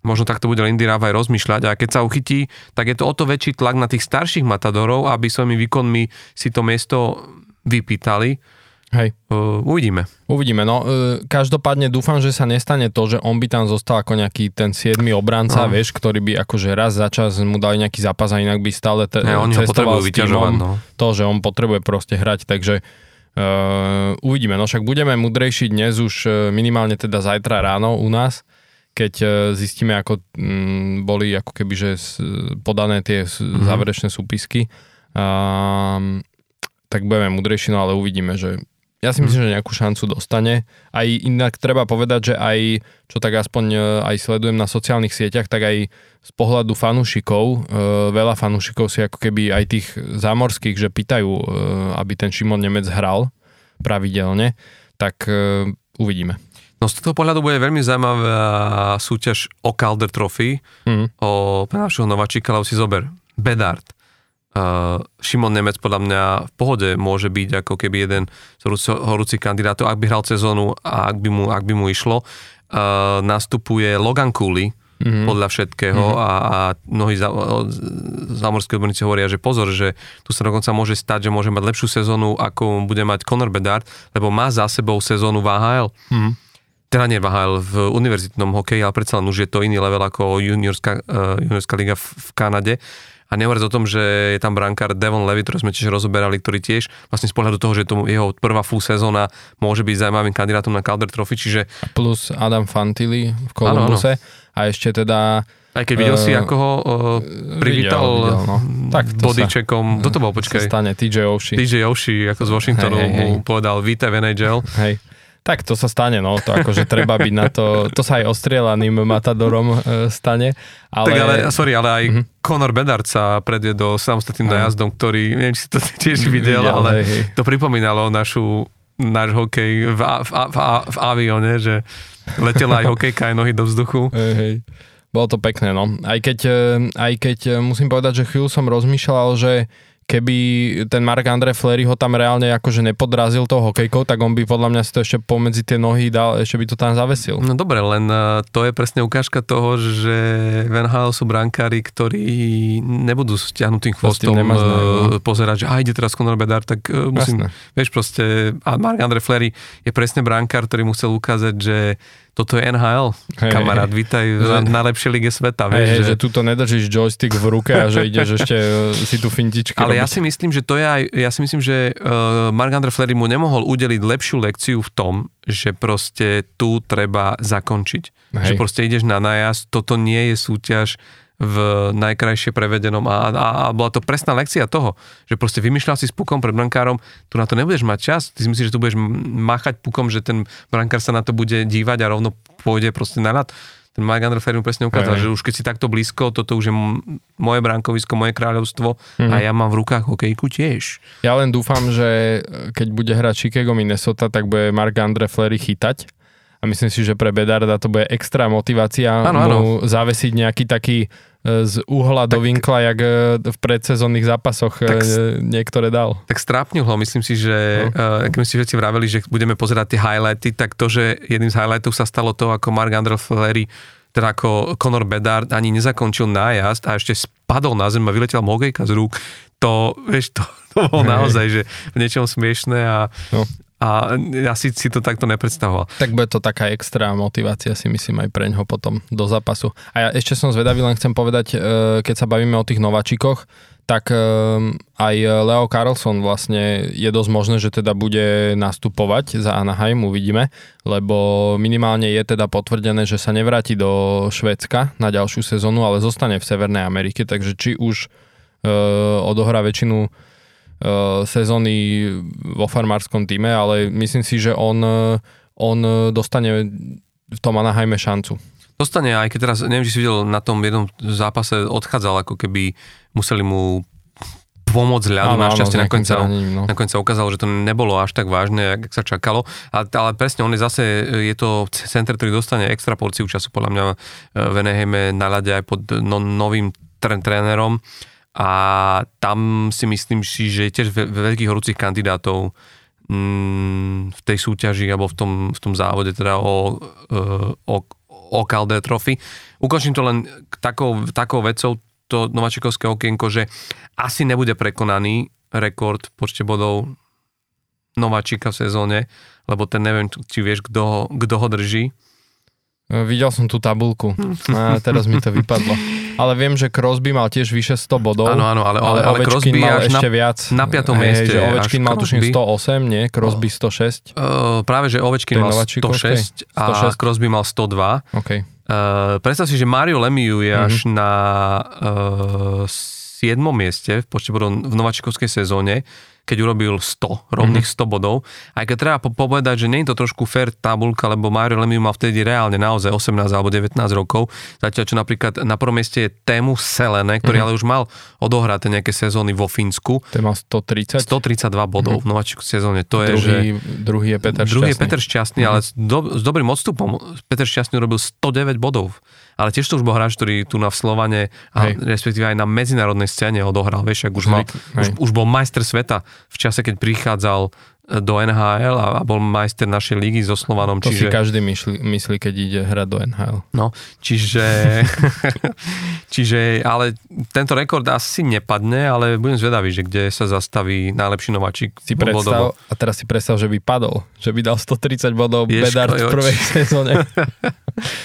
možno takto bude Lindy Rav aj rozmýšľať. A keď sa uchytí, tak je to o to väčší tlak na tých starších matadorov, aby svojimi výkonmi si to miesto vypýtali Hej. Uh, uvidíme. Uvidíme, no uh, každopádne dúfam, že sa nestane to, že on by tam zostal ako nejaký ten 7 obranca, no. vieš, ktorý by akože raz za čas mu dali nejaký zápas a inak by stále te- ne, oni cestoval s týmom, no. to, že on potrebuje proste hrať, takže uh, uvidíme, no však budeme mudrejší dnes už uh, minimálne teda zajtra ráno u nás, keď zistíme, ako um, boli ako keby, že podané tie mm-hmm. záverečné súpisky. Uh, tak budeme mudrejší, no ale uvidíme, že ja si myslím, že nejakú šancu dostane. Aj inak treba povedať, že aj, čo tak aspoň e, aj sledujem na sociálnych sieťach, tak aj z pohľadu fanúšikov, e, veľa fanúšikov si ako keby aj tých zámorských, že pýtajú, e, aby ten Šimon Nemec hral pravidelne, tak uvidíme. No z toho pohľadu bude veľmi zaujímavá súťaž o Calder Trophy, mm. o našho nováčika, lebo si zober, Bedard, Uh, Šimon Nemec podľa mňa v pohode môže byť ako keby jeden z horúcich kandidátov, ak by hral sezónu a ak by mu, ak by mu išlo. Uh, nastupuje Logan Cooley, mm-hmm. podľa všetkého mm-hmm. a, a mnohí za, zámorskí odborníci hovoria, že pozor, že tu sa dokonca môže stať, že môže mať lepšiu sezónu, ako bude mať Conor Bedard, lebo má za sebou sezónu v AHL. Mm-hmm. Teda nie v AHL, v univerzitnom hokeji, ale predsa len už je to iný level ako juniorská, uh, juniorská liga v, v Kanade. A nehovoriac o tom, že je tam brankár Devon Levy, ktorý sme tiež rozoberali, ktorý tiež vlastne z pohľadu toho, že to jeho prvá full sezóna môže byť zaujímavým kandidátom na Calder Trophy, čiže... Plus Adam Fantili v Kolumbuse a ešte teda aj keď videl uh, si, ako ho uh, privítal videl, videl, no. tak bodyčekom. Kto to bol, počkaj? stane, TJ Oshie. TJ Oshie, ako z Washingtonu hey, hey, hey. mu povedal, vítaj v NHL. Hej. Tak to sa stane, no, to akože treba byť na to, to sa aj ostrielaným matadorom e, stane. Ale... Tak ale, sorry, ale aj mm-hmm. Conor Bedard sa predviedol samostatným najazdom, ktorý, neviem, či si to tiež videl, videl ale hej, to pripomínalo našu, náš hokej v, v, v, v avione, že letela aj hokejka aj nohy do vzduchu. Hej, hej. Bolo to pekné, no. Aj keď, e, aj keď e, musím povedať, že chvíľu som rozmýšľal, že keby ten Mark Andre Flery ho tam reálne akože nepodrazil tou hokejkou, tak on by podľa mňa si to ešte pomedzi tie nohy dal, ešte by to tam zavesil. No dobre, len uh, to je presne ukážka toho, že Van Hal sú brankári, ktorí nebudú stiahnutým chvostom uh, pozerať, že a ide teraz Conor Bedard, tak uh, musím, Jasne. vieš proste, a Mark Andre Flery je presne brankár, ktorý musel ukázať, že toto je NHL, hey, kamarát, hey, vítaj v najlepšej lige sveta. Vieš, hey, že... že tu to nedržíš joystick v ruke a že ideš ešte e, si tu fintičky Ale robiť. ja si myslím, že to je aj, ja si myslím, že uh, Mark Andre Flery mu nemohol udeliť lepšiu lekciu v tom, že proste tu treba zakončiť. Hej. Že proste ideš na najazd, toto nie je súťaž, v najkrajšie prevedenom a, a, a bola to presná lekcia toho, že proste vymýšľal si s pukom pred brankárom, tu na to nebudeš mať čas, ty si myslíš, že tu budeš máchať pukom, že ten brankár sa na to bude dívať a rovno pôjde proste na ľad. Ten Mike Andrew mu presne ukázal, že už keď si takto blízko, toto už je moje brankovisko, moje kráľovstvo mm-hmm. a ja mám v rukách hokejku tiež. Ja len dúfam, že keď bude hrať Chicago Minnesota, tak bude Mark Andre Flery chytať a myslím si, že pre Bedarda to bude extra motivácia ano, mu ano. zavesiť nejaký taký z uhla tak, do vinkla, jak e, v predsezónnych zápasoch e, tak, niektoré dal. Tak strápnil ho, myslím si, že no. keď si všetci vraveli, že budeme pozerať tie highlighty, tak to, že jedným z highlightov sa stalo to, ako Mark Andrew Flery teda ako Conor Bedard ani nezakončil nájazd a ešte spadol na zem a vyletel mogejka z rúk, to, vieš, to, to bolo hey. naozaj, že v niečom smiešné a, no a ja si, si to takto nepredstavoval. Tak bude to taká extra motivácia si myslím aj pre ňoho potom do zápasu. A ja ešte som zvedavý, len chcem povedať, e, keď sa bavíme o tých nováčikoch, tak e, aj Leo Carlson vlastne je dosť možné, že teda bude nastupovať za Anaheim, uvidíme, lebo minimálne je teda potvrdené, že sa nevráti do Švédska na ďalšiu sezónu, ale zostane v Severnej Amerike, takže či už e, odohrá väčšinu sezóny vo farmárskom týme, ale myslím si, že on, eh, on dostane v tom Anaheime šancu. Dostane, aj keď teraz, neviem, či si videl, na tom jednom zápase odchádzal, ako keby museli mu pomôcť ľadu, našťastie nakoniec sa, no. nakoniec sa ukázalo, že to nebolo až tak vážne, jak sa čakalo, ale, ale presne on je zase, je to center, ktorý dostane extra porciu času, podľa mňa eh, v Eneheme na ľade aj pod no, novým trénerom a tam si myslím si, že je tiež veľkých horúcich kandidátov mm, v tej súťaži alebo v tom, v tom závode teda o, e, o, o Calder Trophy. Ukončím to len takou, takou vecou, to nováčikovské okienko, že asi nebude prekonaný rekord počte bodov nováčika v sezóne, lebo ten neviem, či vieš, kto ho drží. E, videl som tú tabulku a teraz mi to vypadlo. Ale viem, že Crosby mal tiež vyše 100 bodov. Áno, áno, ale, ale, ale Crosby mal ešte na, viac. Na piatom hej, mieste. Že Ovečkin mal tuším 108, nie? Crosby 106. Uh, práve, že Ovečkin mal 106 a 106. Crosby mal 102. Okay. Uh, predstav si, že Mario Lemieux je mm-hmm. až na uh, 7. mieste v počte bodov v nováčikovskej sezóne keď urobil 100, rovných mm-hmm. 100 bodov. Aj keď treba povedať, že nie je to trošku fair tabulka, lebo Mario Lemieux mal vtedy reálne naozaj 18 alebo 19 rokov, zatiaľ čo napríklad na prvom mieste je Tému Selene, ktorý mm-hmm. ale už mal odohrať nejaké sezóny vo Fínsku. Ten mal 130? 132 bodov mm-hmm. v nováčiku sezóne. To je, druhý, že, druhý je Peter Druhý Šťastný. je Peter Šťastný, mm-hmm. ale s, do, s dobrým odstupom Peter Šťastný urobil 109 bodov. Ale tiež to už bol hráč, ktorý tu na v Slovane, a respektíve aj na medzinárodnej scéne odohral, vieš, ak už, mal, už, už bol majster sveta v čase, keď prichádzal do NHL a, a bol majster našej ligy so Slovanom. To čiže... si každý myslí, myslí, keď ide hrať do NHL. No, čiže, čiže, ale tento rekord asi nepadne, ale budem zvedavý, že kde sa zastaví najlepší nováčik. Si predstav, a teraz si predstav, že by padol, že by dal 130 bodov Ježko, Bedard v prvej sezóne.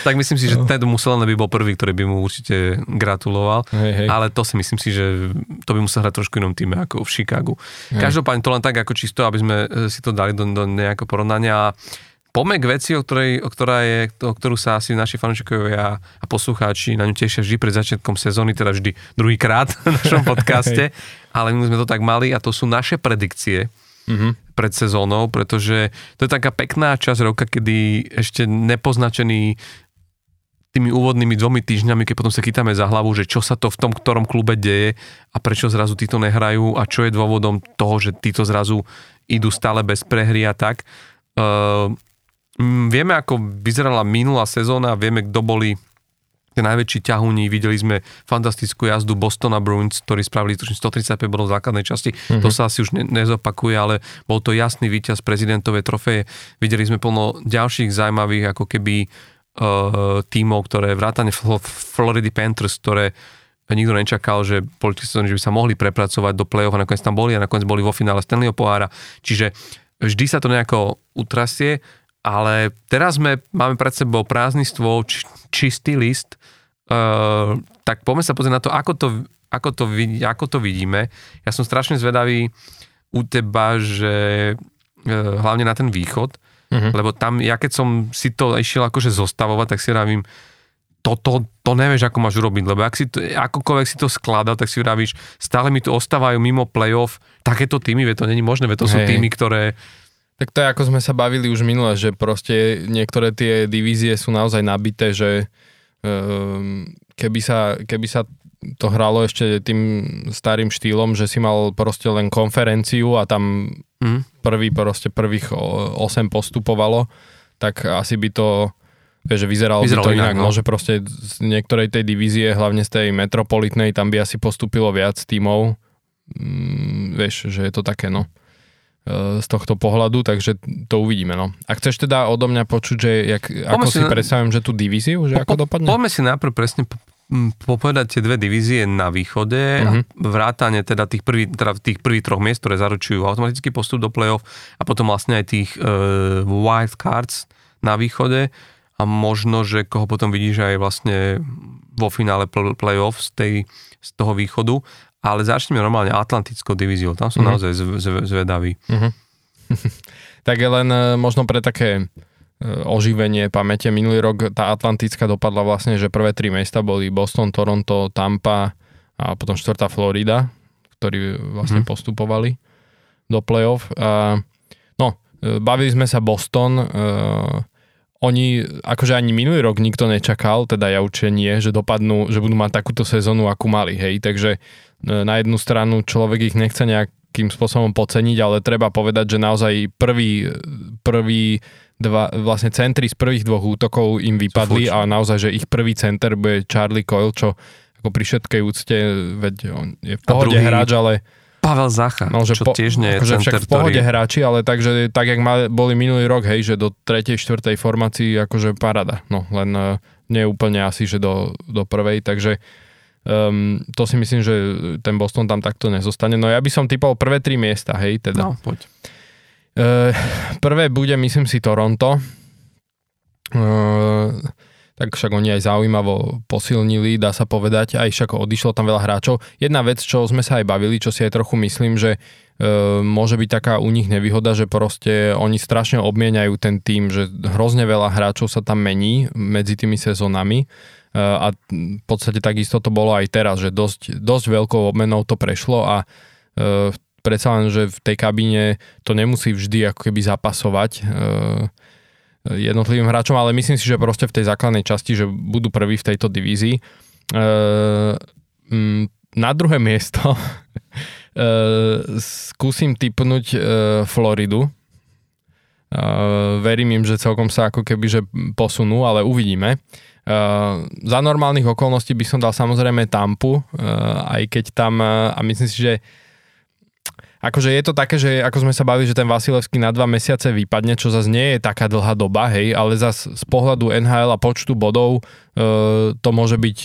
tak myslím si, že no. ten musel by bol prvý, ktorý by mu určite gratuloval, hej, hej. ale to si myslím si, že to by musel hrať trošku inom týme ako v Chicagu. Hej. Každopádne to len tak ako čisto, aby sme si to dali do, do nejakého porovnania. A poďme k veci, o, ktorej, o, ktorá je, o ktorú sa asi naši fanúšikovia a poslucháči na ňu tešia vždy pred začiatkom sezóny, teda vždy druhýkrát v našom podcaste, ale my sme to tak mali a to sú naše predikcie mm-hmm. pred sezónou, pretože to je taká pekná časť roka, kedy ešte nepoznačený tými úvodnými dvomi týždňami, keď potom sa chytáme za hlavu, že čo sa to v tom ktorom klube deje a prečo zrazu títo nehrajú a čo je dôvodom toho, že títo zrazu idú stále bez prehry a tak. Uh, vieme, ako vyzerala minulá sezóna, vieme, kto boli tie najväčší ťahuní. Videli sme fantastickú jazdu Bostona Bruins, ktorí spravili 135 bodov v základnej časti. Mm-hmm. To sa asi už ne, nezopakuje, ale bol to jasný víťaz prezidentovej trofeje. Videli sme plno ďalších zaujímavých ako keby tímov, ktoré vrátane Florida Panthers, ktoré nikto nečakal, že politici, že by sa mohli prepracovať do play-off a nakoniec tam boli a nakoniec boli vo finále Stanleyho pohára. Čiže vždy sa to nejako utrasie, ale teraz sme, máme pred sebou prázdny stôl, či, čistý list, uh, tak poďme sa pozrieť na to, ako to, ako, to, ako to vidíme. Ja som strašne zvedavý u teba, že uh, hlavne na ten východ, uh-huh. lebo tam, ja keď som si to išiel akože zostavovať, tak si vravím, to, to, nevieš, ako máš urobiť, lebo ak si to, akokoľvek si to skladá, tak si vravíš, stále mi tu ostávajú mimo playoff takéto týmy, veď to není možné, veď to Hej. sú týmy, ktoré... Tak to je, ako sme sa bavili už minule, že proste niektoré tie divízie sú naozaj nabité, že um, keby, sa, keby sa to hralo ešte tým starým štýlom, že si mal proste len konferenciu a tam mm. prvý, proste prvých 8 postupovalo, tak asi by to že vyzeralo, vyzeralo by to inak, inak no. že proste z niektorej tej divízie, hlavne z tej metropolitnej, tam by asi postupilo viac tímov. Mm, vieš, že je to také, no e, z tohto pohľadu, takže to uvidíme. No. A chceš teda odo mňa počuť, že jak, ako si, si predstavím, že tú divíziu, že po, ako dopadne? Poďme si najprv presne popovedať tie dve divízie na východe mhm. vrátane teda tých, prvý, teda tých prvých troch miest, ktoré zaručujú automatický postup do play-off a potom vlastne aj tých uh, wild cards na východe a možno, že koho potom vidíš aj vlastne vo finále play-off z, tej, z toho východu, ale začneme normálne Atlantickou divíziou, tam som mm-hmm. naozaj zvedavý. Mm-hmm. tak len e, možno pre také e, oživenie pamäte. Minulý rok tá Atlantická dopadla vlastne, že prvé tri mesta boli Boston, Toronto, Tampa a potom štvrtá Florida, ktorí vlastne hmm. postupovali do playoff. A, no, e, bavili sme sa Boston, oni, akože ani minulý rok nikto nečakal, teda ja určite nie, že dopadnú, že budú mať takúto sezónu, akú mali, hej, takže e, na jednu stranu človek ich nechce nejakým spôsobom poceniť, ale treba povedať, že naozaj prvý, prvý dva, vlastne centri z prvých dvoch útokov im vypadli a naozaj, že ich prvý center bude Charlie Coyle, čo ako pri všetkej úcte, veď on je v pohode hráč, ale Pavel Zacha, no, že čo po, tiež nie je akože center, však v pohode ktorý... hráči, ale takže tak, jak mali, boli minulý rok, hej, že do 3. 4. formácii akože parada. No, len uh, nie úplne asi, že do, do prvej, takže um, to si myslím, že ten Boston tam takto nezostane. No ja by som typol prvé tri miesta, hej, teda. No, poď. Uh, prvé bude, myslím si, Toronto. Uh, tak však oni aj zaujímavo posilnili, dá sa povedať, aj však odišlo tam veľa hráčov. Jedna vec, čo sme sa aj bavili, čo si aj trochu myslím, že e, môže byť taká u nich nevýhoda, že proste oni strašne obmieniajú ten tým, že hrozne veľa hráčov sa tam mení medzi tými sezónami a v podstate takisto to bolo aj teraz, že dosť, dosť veľkou obmenou to prešlo a e, predsa len, že v tej kabíne to nemusí vždy ako keby zapasovať. E, jednotlivým hráčom, ale myslím si, že proste v tej základnej časti, že budú prví v tejto divízii. Ehm, na druhé miesto ehm, skúsim typnúť Floridu, verím im, že celkom sa ako keby že posunú, ale uvidíme. Uh, za normálnych okolností by som dal samozrejme Tampu, uh, aj keď tam, uh, a myslím si, že akože je to také, že ako sme sa bavili, že ten Vasilevský na dva mesiace vypadne, čo zase nie je taká dlhá doba, hej, ale zase z pohľadu NHL a počtu bodov uh, to môže byť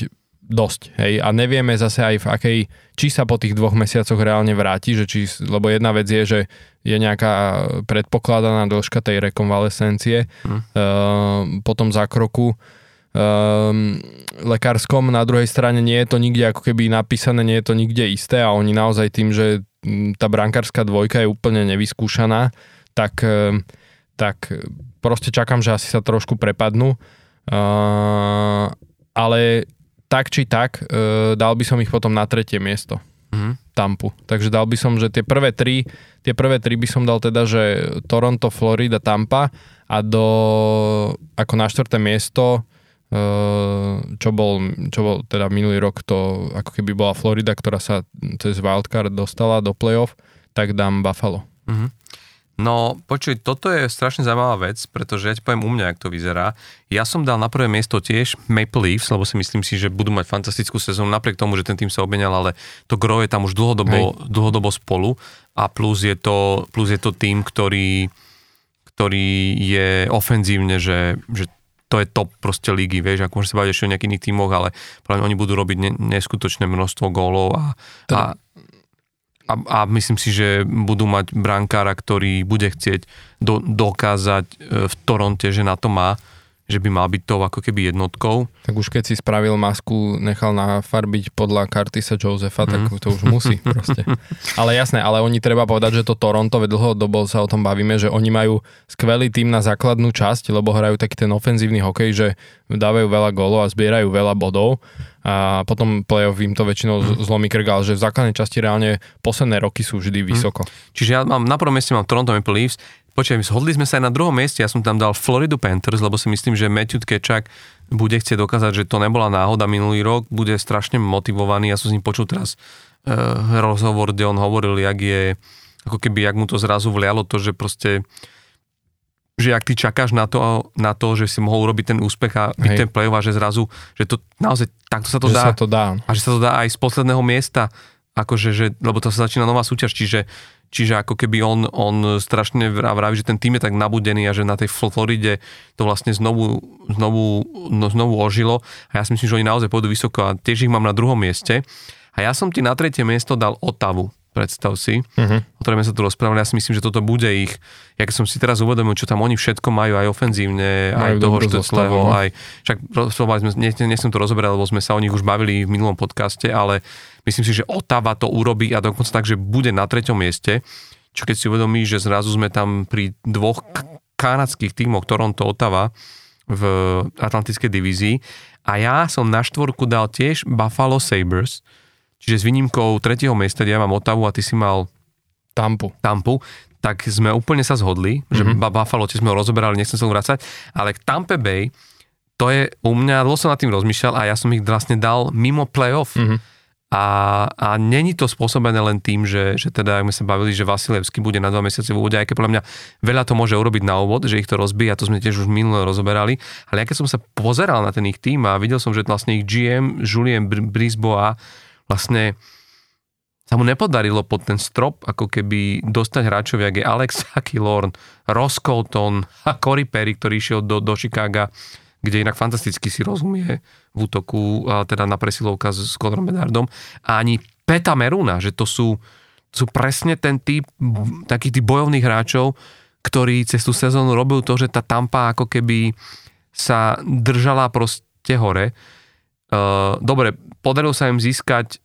dosť, hej, a nevieme zase aj v akej, či sa po tých dvoch mesiacoch reálne vráti, že či, lebo jedna vec je, že je nejaká predpokladaná dĺžka tej rekonvalescencie hm. uh, po tom zákroku um, lekárskom, na druhej strane nie je to nikde ako keby napísané, nie je to nikde isté a oni naozaj tým, že tá brankárska dvojka je úplne nevyskúšaná, tak, tak proste čakám, že asi sa trošku prepadnú. Uh, ale tak či tak, uh, dal by som ich potom na tretie miesto. Mm-hmm. Tampu. Takže dal by som, že tie prvé tri, tie prvé tri by som dal teda, že Toronto, Florida, Tampa a do, ako na štvrté miesto čo bol, čo bol teda minulý rok to ako keby bola Florida, ktorá sa cez wildcard dostala do playoff, tak dám Buffalo. Mm-hmm. No, počuj, toto je strašne zaujímavá vec, pretože ja ti poviem u mňa, ako to vyzerá. Ja som dal na prvé miesto tiež Maple Leafs, lebo si myslím si, že budú mať fantastickú sezónu, napriek tomu, že ten tým sa obmenal, ale to gro je tam už dlhodobo, dlhodobo spolu a plus je to, plus je to tým, ktorý, ktorý je ofenzívne, že, že to je top proste lígy, vieš, ako môžeš sa baviť ešte o nejakých iných tímoch, ale práve oni budú robiť ne, neskutočné množstvo gólov a, teda, a a, a myslím si, že budú mať brankára, ktorý bude chcieť do, dokázať e, v Toronte, že na to má že by mal byť to ako keby jednotkou. Tak už keď si spravil masku, nechal nafarbiť podľa Curtisa Josefa, mm. tak mhm. to už musí proste. Ale jasné, ale oni treba povedať, že to Toronto, dlhodobo sa o tom bavíme, že oni majú skvelý tým na základnú časť, lebo hrajú taký ten ofenzívny hokej, že dávajú veľa gólov a zbierajú veľa bodov a potom playoff im to väčšinou mm. zlomí krk, ale že v základnej časti reálne posledné roky sú vždy mhm. vysoko. Mm. Čiže ja mám, na prvom mieste mám Toronto Maple Leafs, Počujem, zhodli sme sa aj na druhom mieste, ja som tam dal Floridu Panthers, lebo si myslím, že Matthew Tkečak bude chcieť dokázať, že to nebola náhoda minulý rok, bude strašne motivovaný, ja som s ním počul teraz uh, rozhovor, kde on hovoril, jak je, ako keby, jak mu to zrazu vlialo to, že proste že ak ty čakáš na to, na to, že si mohol urobiť ten úspech a byť Hej. ten play a že zrazu, že to naozaj takto sa to že dá. Sa to dá. A že sa to dá aj z posledného miesta, akože, že, lebo to sa začína nová súťaž, čiže Čiže ako keby on, on strašne vraví, že ten tým je tak nabudený a že na tej Floride to vlastne znovu, znovu, no, znovu ožilo. A ja si myslím, že oni naozaj pôjdu vysoko a tiež ich mám na druhom mieste. A ja som ti na tretie miesto dal Otavu predstav si, uh-huh. o ktorom sa tu rozprávali. Ja si myslím, že toto bude ich, ja som si teraz uvedomil, čo tam oni všetko majú, aj ofenzívne, majú aj toho Štetlevo, no. aj, však sme, nechcem to rozoberať, lebo sme sa o nich už bavili v minulom podcaste, ale Myslím si, že Otava to urobí a dokonca tak, že bude na treťom mieste. Čo keď si uvedomí, že zrazu sme tam pri dvoch kanadských tímoch Toronto, Otava v Atlantickej divízii a ja som na štvorku dal tiež Buffalo Sabres, čiže s výnimkou tretieho miesta, kde ja mám Otavu a ty si mal Tampu. Tampu, tak sme úplne sa zhodli, mm-hmm. že mhm. Buffalo tiež sme ho rozoberali, nechcem sa vrácať, ale k Tampa Bay, to je u mňa, dlho som nad tým rozmýšľal a ja som ich vlastne dal mimo playoff. Mm-hmm. A, a není to spôsobené len tým, že, že teda, ak sme sa bavili, že Vasilevský bude na dva mesiace v úvode, aj keď podľa mňa veľa to môže urobiť na úvod, že ich to rozbíja, to sme tiež už minule rozoberali, ale ja keď som sa pozeral na ten ich tým a videl som, že vlastne ich GM Julien Brisboa vlastne sa mu nepodarilo pod ten strop ako keby dostať hráčov, jak je Alex Hakilorn, Ross Colton a Corey Perry, ktorý išiel do, do Chicaga kde inak fantasticky si rozumie v útoku, teda na presilovka s Conorom Bedardom. A ani Peta Meruna, že to sú, sú presne ten typ takých tých bojovných hráčov, ktorí cez tú sezónu robil to, že tá Tampa ako keby sa držala proste hore. Uh, dobre, podarilo sa im získať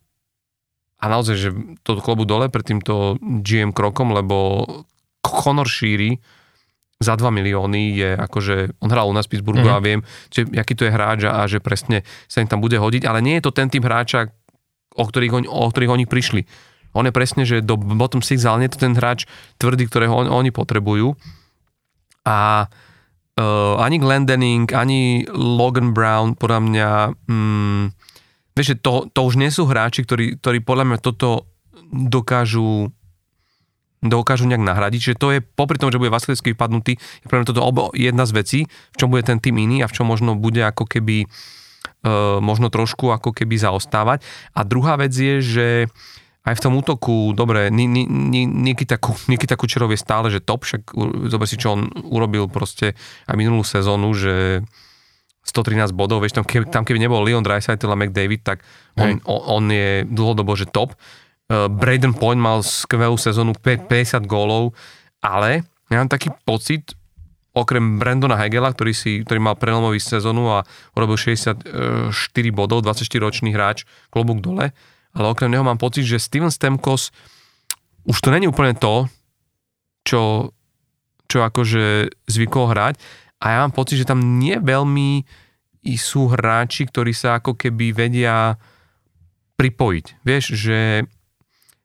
a naozaj, že to klobu dole pred týmto GM krokom, lebo Conor Sheary, za 2 milióny je akože, on hral u nás v Pittsburghu mm-hmm. a viem, že, aký to je hráč a, a že presne sa im tam bude hodiť, ale nie je to ten typ hráča, o ktorých, oni, o ktorých oni prišli. On je presne, že do bottom six, ale nie je to ten hráč tvrdý, ktorého on, oni potrebujú. A uh, ani Glendening, ani Logan Brown, podľa mňa, mm, vieš, to, to už nie sú hráči, ktorí, ktorí podľa mňa toto dokážu dokážu nejak nahradiť. Čiže to je, popri tom, že bude Vasilevský vypadnutý, je pre mňa toto obo jedna z vecí, v čom bude ten tým iný a v čom možno bude ako keby uh, možno trošku ako keby zaostávať. A druhá vec je, že aj v tom útoku, dobre, Nikita, Nikita Kučerov je stále, že top, však zober si, čo on urobil proste aj minulú sezónu, že 113 bodov, vieš, tam keby, tam keby nebol Leon Dreisaitl a McDavid, tak on, on, on je dlhodobo, že top. Uh, Braden Point mal skvelú sezónu, 50 gólov, ale ja mám taký pocit, okrem Brandona Hegela, ktorý, si, ktorý mal prelomový sezónu a urobil 64 bodov, 24-ročný hráč, klobúk dole, ale okrem neho mám pocit, že Steven Stemkos už to není úplne to, čo, čo akože zvykol hrať. A ja mám pocit, že tam nie veľmi sú hráči, ktorí sa ako keby vedia pripojiť. Vieš, že,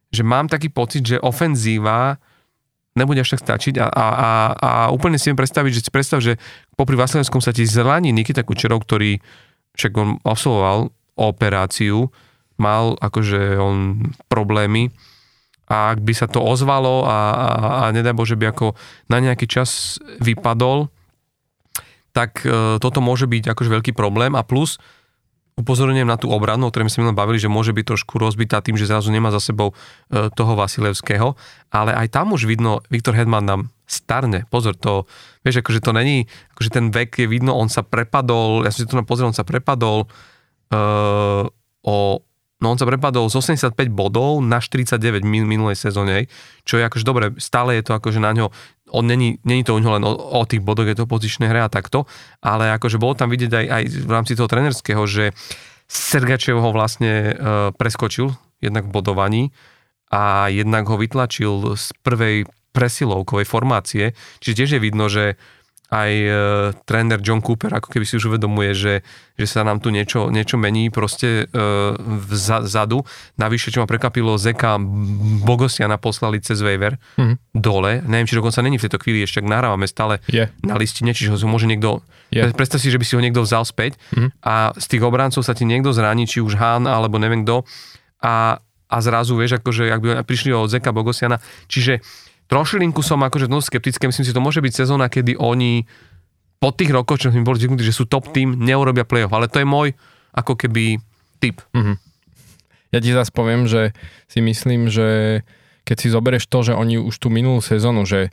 že mám taký pocit, že ofenzíva nebude až tak stačiť. A, a, a, a úplne si viem predstaviť, že si predstav, že popri Vasilevskom sa ti zraní Nikita Kučerov, ktorý však on absolvoval operáciu, mal akože on problémy. A ak by sa to ozvalo a, a, a nedaj Bože by ako na nejaký čas vypadol, tak e, toto môže byť akože veľký problém. A plus upozorňujem na tú obranu, o ktorej sme sa bavili, že môže byť trošku rozbitá tým, že zrazu nemá za sebou e, toho Vasilevského, ale aj tam už vidno, Viktor Hedman nám starne, pozor, to, vieš, akože to není, akože ten vek je vidno, on sa prepadol, ja som si to pozrel, on sa prepadol uh, o No on sa prepadol z 85 bodov na 49 min- minulej sezóne, čo je akože dobre, stále je to akože na ňo, on není, není to u ňo len o, o tých bodoch, je to pozičné hre a takto, ale akože bolo tam vidieť aj, aj v rámci toho trenerského, že Sergačev ho vlastne e, preskočil jednak v bodovaní a jednak ho vytlačil z prvej presilovkovej formácie, čiže tiež je vidno, že aj e, tréner John Cooper ako keby si už uvedomuje, že, že sa nám tu niečo, niečo mení proste e, vzadu. Navyše, čo ma prekapilo, Zeka Bogosiana poslali cez waiver mm-hmm. dole. Neviem, či dokonca není v tejto chvíli ešte, ak nahrávame stále yeah. na listine, čiže ho môže niekto... Yeah. Predstav si, že by si ho niekto vzal späť mm-hmm. a z tých obrancov sa ti niekto zraní, či už Hán alebo neviem kto. A, a zrazu, vieš, akože ak by prišli od Zeka Bogosiana. Čiže trošilinku som akože no skeptický, myslím si, to môže byť sezóna, kedy oni po tých rokoch, čo sme boli zvyknutí, že sú top tým, neurobia play-off, ale to je môj ako keby typ. Mm-hmm. Ja ti zase poviem, že si myslím, že keď si zoberieš to, že oni už tú minulú sezónu, že,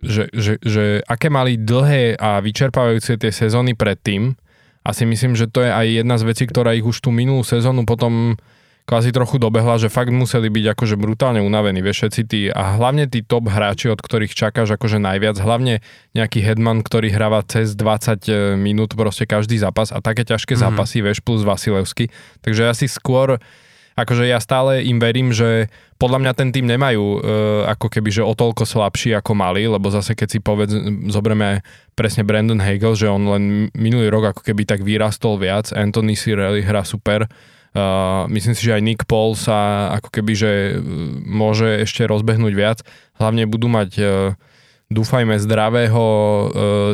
že, že, že aké mali dlhé a vyčerpávajúce tie sezóny predtým, a si myslím, že to je aj jedna z vecí, ktorá ich už tú minulú sezónu potom kvázi trochu dobehla, že fakt museli byť akože brutálne unavení, vieš, všetci tí, a hlavne tí top hráči, od ktorých čakáš akože najviac, hlavne nejaký headman, ktorý hráva cez 20 e, minút proste každý zápas a také ťažké mm-hmm. zápasy, vieš, plus Vasilevsky. Takže ja si skôr, akože ja stále im verím, že podľa mňa ten tým nemajú e, ako keby, že o toľko slabší ako mali, lebo zase keď si povedz, zoberieme presne Brandon Hagel, že on len minulý rok ako keby tak vyrastol viac, Anthony Cirelli hrá super, Uh, myslím si, že aj Nick Paul sa ako keby, že uh, môže ešte rozbehnúť viac. Hlavne budú mať uh, dúfajme zdravého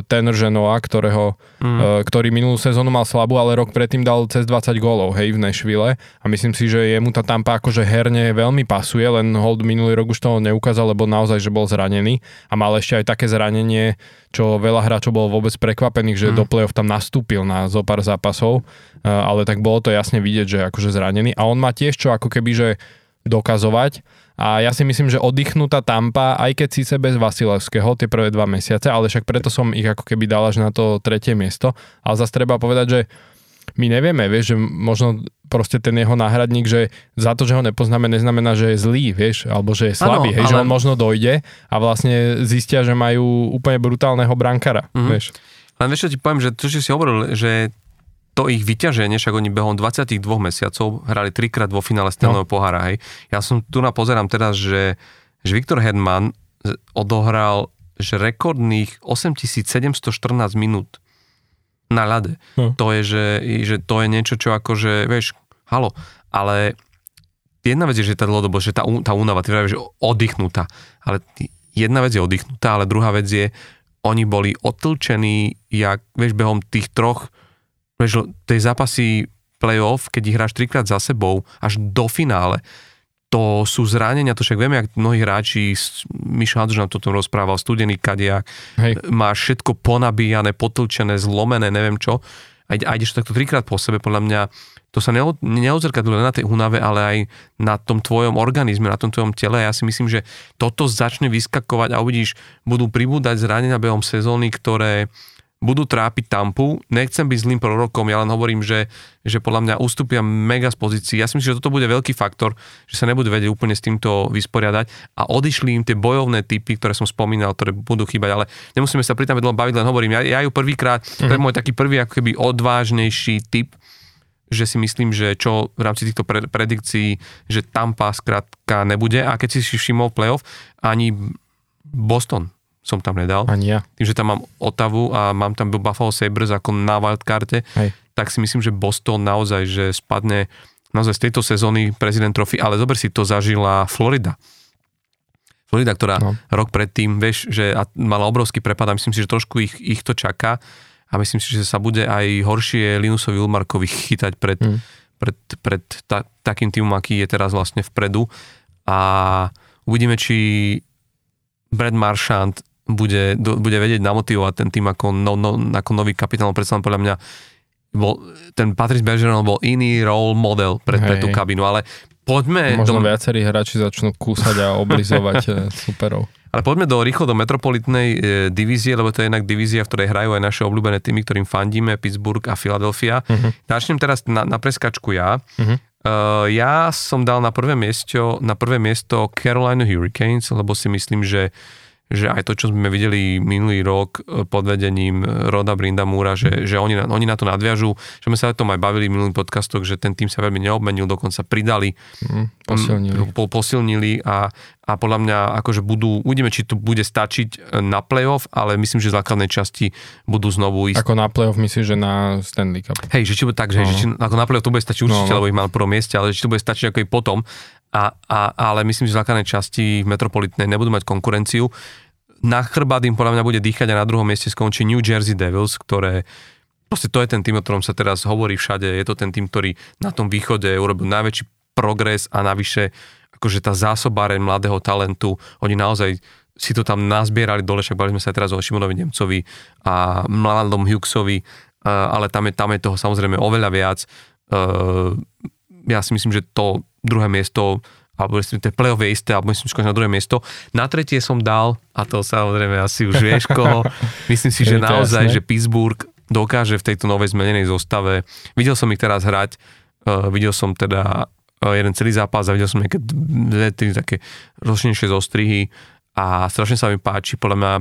Tenor Genoa, ktorého, mm. uh, ktorý minulú sezónu mal slabú, ale rok predtým dal cez 20 gólov, hej, v Nešvile a myslím si, že jemu tá tampa akože herne veľmi pasuje, len hold minulý rok už toho neukázal, lebo naozaj, že bol zranený a mal ešte aj také zranenie, čo veľa hráčov bolo vôbec prekvapených, že mm. do play-off tam nastúpil na zo pár zápasov, uh, ale tak bolo to jasne vidieť, že akože zranený a on má tiež čo ako keby, že dokazovať a ja si myslím, že oddychnutá Tampa, aj keď síce bez Vasilevského tie prvé dva mesiace, ale však preto som ich ako keby dal až na to tretie miesto. Ale zase treba povedať, že my nevieme, vieš, že možno proste ten jeho náhradník, že za to, že ho nepoznáme, neznamená, že je zlý, vieš, alebo že je slabý, ano, hej, ale... že on možno dojde a vlastne zistia, že majú úplne brutálneho brankara, mm-hmm. vieš. Len vieš, čo ti poviem, že to, čo si hovoril, že to ich vyťaženie, však oni behom 22 mesiacov hrali trikrát vo finále Stanleyho no. pohára, hej. Ja som tu na pozerám teraz, že, že Viktor Hedman odohral že rekordných 8714 minút na ľade. No. To je, že, že to je niečo, čo akože, vieš, halo, ale jedna vec je, že tá dlhodobosť, že tá, tá únava, ty že oddychnutá, ale jedna vec je oddychnutá, ale druhá vec je, oni boli otlčení, jak, vieš, behom tých troch Vieš, tej zápasy playoff, keď ich hráš trikrát za sebou, až do finále, to sú zranenia, to však vieme, ak mnohí hráči, Mišo Hanzuš nám toto rozprával, studený kadiak, Hej. má všetko ponabíjané, potlčené, zlomené, neviem čo, a, a ideš takto trikrát po sebe, podľa mňa to sa neodzrkadluje len na tej únave, ale aj na tom tvojom organizme, na tom tvojom tele. Ja si myslím, že toto začne vyskakovať a uvidíš, budú pribúdať zranenia behom sezóny, ktoré budú trápiť Tampu. Nechcem byť zlým prorokom, ja len hovorím, že, že podľa mňa ustúpia mega z pozícií. Ja si myslím, že toto bude veľký faktor, že sa nebudú vedieť úplne s týmto vysporiadať a odišli im tie bojovné typy, ktoré som spomínal, ktoré budú chýbať, ale nemusíme sa pri tom baviť, len hovorím, ja, ja ju prvýkrát, mm-hmm. to je mhm. môj taký prvý ako keby odvážnejší typ, že si myslím, že čo v rámci týchto pre- predikcií, že Tampa skrátka nebude a keď si si všimol playoff, ani Boston som tam nedal. Ani ja. Tým, že tam mám Otavu a mám tam Buffalo Sabres ako na wildcarte, Hej. tak si myslím, že Boston naozaj, že spadne naozaj z tejto sezóny prezident trofy, ale zober si, to zažila Florida. Florida, ktorá no. rok predtým, vieš, že mala obrovský prepad a myslím si, že trošku ich, ich to čaká a myslím si, že sa bude aj horšie Linusovi Ulmarkovi chytať pred, hmm. pred, pred ta, takým týmom, aký je teraz vlastne vpredu a uvidíme, či Brad Marchand bude, do, bude vedieť namotivovať ten tým ako, no, no, ako nový kapitán, predsa podľa mňa bol, ten Patrice Bergeron bol iný role model pre, pre tú kabinu, ale poďme... Možno do... viacerí hráči začnú kúsať a oblizovať eh, superov. Ale poďme do rýchlo do metropolitnej e, divízie, lebo to je jednak divízia, v ktorej hrajú aj naše obľúbené týmy, ktorým fandíme, Pittsburgh a Philadelphia. Uh-huh. Začnem teraz na, na preskačku ja. Uh-huh. Uh, ja som dal na prvé miesto, na prvé miesto Carolina Hurricanes, lebo si myslím, že že aj to, čo sme videli minulý rok e, pod vedením Roda Brindamúra, že, že oni, oni na to nadviažú, že sme sa o tom aj bavili v minulých podcastoch, že ten tým sa veľmi neobmenil, dokonca pridali, mm, posilnili. Po, posilnili a, a podľa mňa akože budú, uvidíme, či to bude stačiť na playoff, ale myslím, že z základnej časti budú znovu ísť. Ako na playoff myslíš, že na Stanley Cup? Hej, že či bude tak, že, no. že či, ako na playoff to bude stačiť určite, no, no. lebo ich mal prvom mieste, ale či to bude stačiť ako i potom. A, a, ale myslím, že v základnej časti metropolitnej nebudú mať konkurenciu na chrbát im podľa mňa bude dýchať a na druhom mieste skončí New Jersey Devils, ktoré proste to je ten tým, o ktorom sa teraz hovorí všade, je to ten tým, ktorý na tom východe urobil najväčší progres a navyše akože tá zásobáreň mladého talentu, oni naozaj si to tam nazbierali dole, však bali sme sa teraz o Šimonovi Nemcovi a Mladom Hughesovi, ale tam je, tam je toho samozrejme oveľa viac. Ja si myslím, že to druhé miesto alebo to play-off je isté, alebo myslím, že na druhé miesto. Na tretie som dal, a to samozrejme asi už vieš koho, myslím si, že naozaj, že Pittsburgh dokáže v tejto novej zmenenej zostave. Videl som ich teraz hrať, uh, videl som teda uh, jeden celý zápas a videl som nejaké dve, tri také ročnejšie zostrihy a strašne sa mi páči, podľa mňa,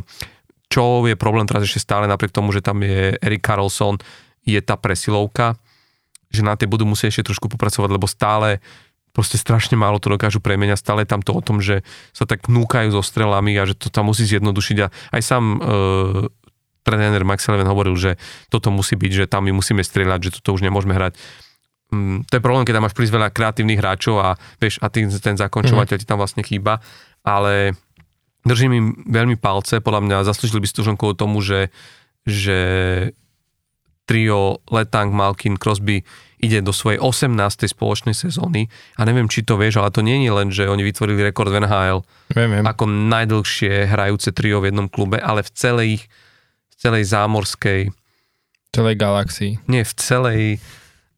čo je problém teraz ešte stále, napriek tomu, že tam je Erik Carlson, je tá presilovka, že na tej budú musieť ešte trošku popracovať, lebo stále proste strašne málo to dokážu premeniať, stále tam to o tom, že sa tak núkajú so strelami a že to tam musí zjednodušiť a aj sám e, tréner Max Sullivan hovoril, že toto musí byť, že tam my musíme strieľať, že toto už nemôžeme hrať. Mm, to je problém, keď tam máš príliš veľa kreatívnych hráčov a vieš, a tý, ten zakončovateľ mm-hmm. ti tam vlastne chýba, ale držím im veľmi palce, podľa mňa zaslúžili by si kvôli tomu, že, že trio Letang, Malkin, Crosby ide do svojej 18. spoločnej sezóny a neviem, či to vieš, ale to nie je len, že oni vytvorili rekord v NHL viem, viem. ako najdlhšie hrajúce trio v jednom klube, ale v celej, v celej zámorskej celej galaxii. Nie, v celej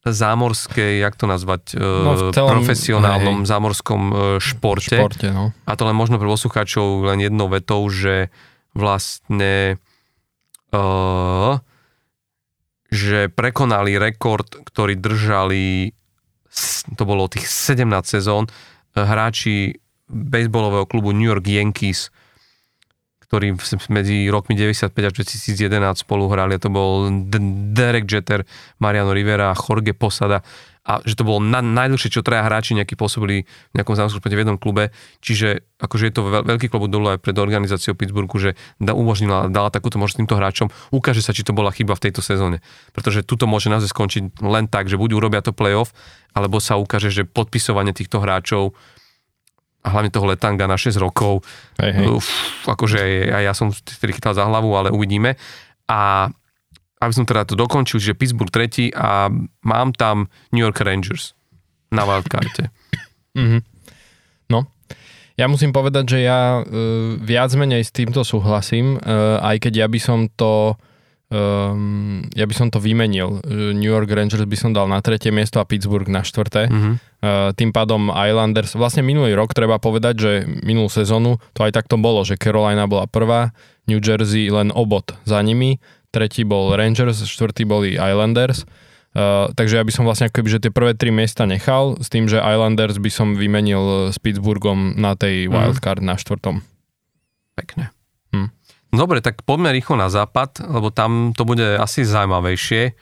zámorskej, jak to nazvať, no, celom, profesionálnom hej, zámorskom e, športe. športe no. A to len možno pre poslucháčov len jednou vetou, že vlastne uh, že prekonali rekord, ktorý držali, to bolo tých 17 sezón, eh, hráči baseballového klubu New York Yankees, ktorí medzi rokmi 95 až 2011 spolu hrali. A to bol Derek Jeter, Mariano Rivera a Jorge Posada a že to bolo na, najdlhšie, čo traja hráči nejaký pôsobili v nejakom zámosku v jednom klube. Čiže akože je to veľ, veľký klub dolu aj pred organizáciou Pittsburghu, že da, umožnila, dala takúto možnosť týmto hráčom. Ukáže sa, či to bola chyba v tejto sezóne. Pretože tuto môže naozaj skončiť len tak, že buď urobia to playoff, alebo sa ukáže, že podpisovanie týchto hráčov a hlavne toho Letanga na 6 rokov, hej, hej. Uf, akože aj ja som vtedy chytal za hlavu, ale uvidíme. A aby som teda to dokončil, že Pittsburgh tretí a mám tam New York Rangers na wildcarte. Mm-hmm. Ja musím povedať, že ja uh, viac menej s týmto súhlasím, uh, aj keď ja by som to um, ja by som to vymenil. New York Rangers by som dal na tretie miesto a Pittsburgh na štvrté. Mhm. Uh, tým pádom Islanders, vlastne minulý rok treba povedať, že minulú sezónu to aj takto bolo, že Carolina bola prvá, New Jersey len obod za nimi, tretí bol Rangers, štvrtý boli Islanders. Uh, takže ja by som vlastne akoby, že tie prvé tri miesta nechal, s tým, že Islanders by som vymenil s Pittsburghom na tej Mhm. wildcard na štvrtom. Pekne. Hm. Dobre, tak poďme rýchlo na západ, lebo tam to bude asi zaujímavejšie.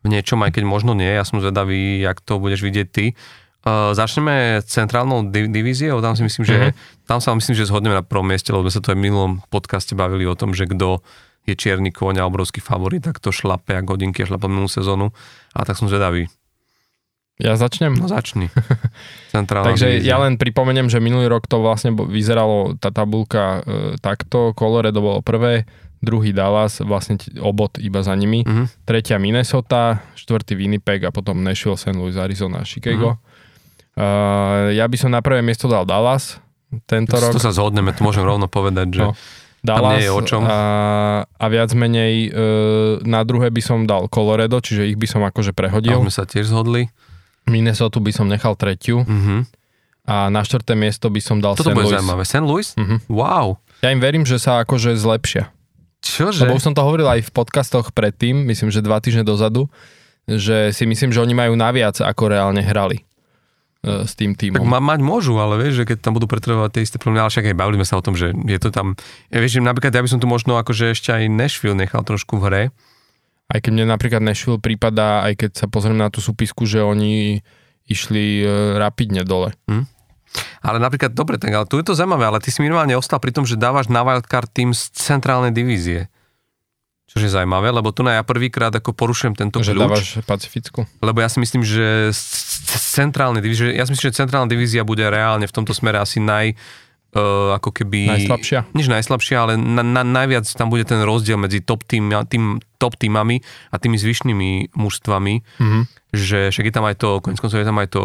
V niečom, aj keď možno nie. Ja som zvedavý, jak to budeš vidieť ty. Uh, začneme centrálnou div- divíziou. Tam si myslím, že, Mhm. tam sa myslím, že zhodneme na prvom mieste, lebo sme sa to aj v minulom podcaste bavili o tom, že kto je čierny kôň a obrovský favorit, tak to šlape ako hodinky a šlape minulú sezónu. A tak som zvedavý. Ja začnem? No začni. Centrálna Takže divízia. ja len pripomeniem, že minulý rok to vlastne vyzeralo, tá tabulka e, takto, Colorado bolo prvé, druhý Dallas, vlastne obod iba za nimi, Mhm. tretia Minnesota, štvrtý Winnipeg a potom Nashville, St. Louis, Arizona, Chicago. Mhm. Uh, ja by som na prvé miesto dal Dallas tento rok. Tu sa zhodneme, tu môžem rovno povedať, že No. Dallas nie je o čom. A, a viac menej e, na druhé by som dal Colorado, čiže ich by som akože tam prehodil. sme sa tiež zhodli. Minnesota by som nechal tretiu Mhm. a na štvrté miesto by som dal Toto St. bude Louis. zaujímavé. St. Louis? Mhm. Wow. Ja im verím, že sa akože zlepšia. Čože? Lebo už som to hovoril aj v podcastoch predtým, myslím, že dva týždne dozadu, že si myslím, že oni majú naviac, ako reálne hrali s tým Tak týmom. ma, mať môžu, ale vieš, že keď tam budú pretrebovať tie isté problémy, ale však aj bavili sme sa o tom, že je to tam, ja vieš, že napríklad ja by som tu možno akože ešte aj Nashville nechal trošku v hre, Aj keď mne napríklad Nashville prípada, aj keď sa pozriem na tú súpisku, že oni išli e, rapidne dole. ale napríklad, dobre, tak, ale tu je to zaujímavé, ale ty si minimálne ostal pri tom, že dávaš na wildcard tým z centrálnej divízie. Čo je zaujímavé, lebo tu na ja prvýkrát ako porušujem tento že kľúč. dávaš Pacifickú. Lebo ja si myslím, že centrálnej divízie, ja si myslím, že centrálna divízia bude reálne v tomto smere asi naj, uh, ako keby... Najslabšia? Než najslabšia, ale na, na, najviac tam bude ten rozdiel medzi top, tým, tým, top týmami a tými zvyšnými mužstvami, Mhm. že však je tam aj to, konec koncov je tam aj to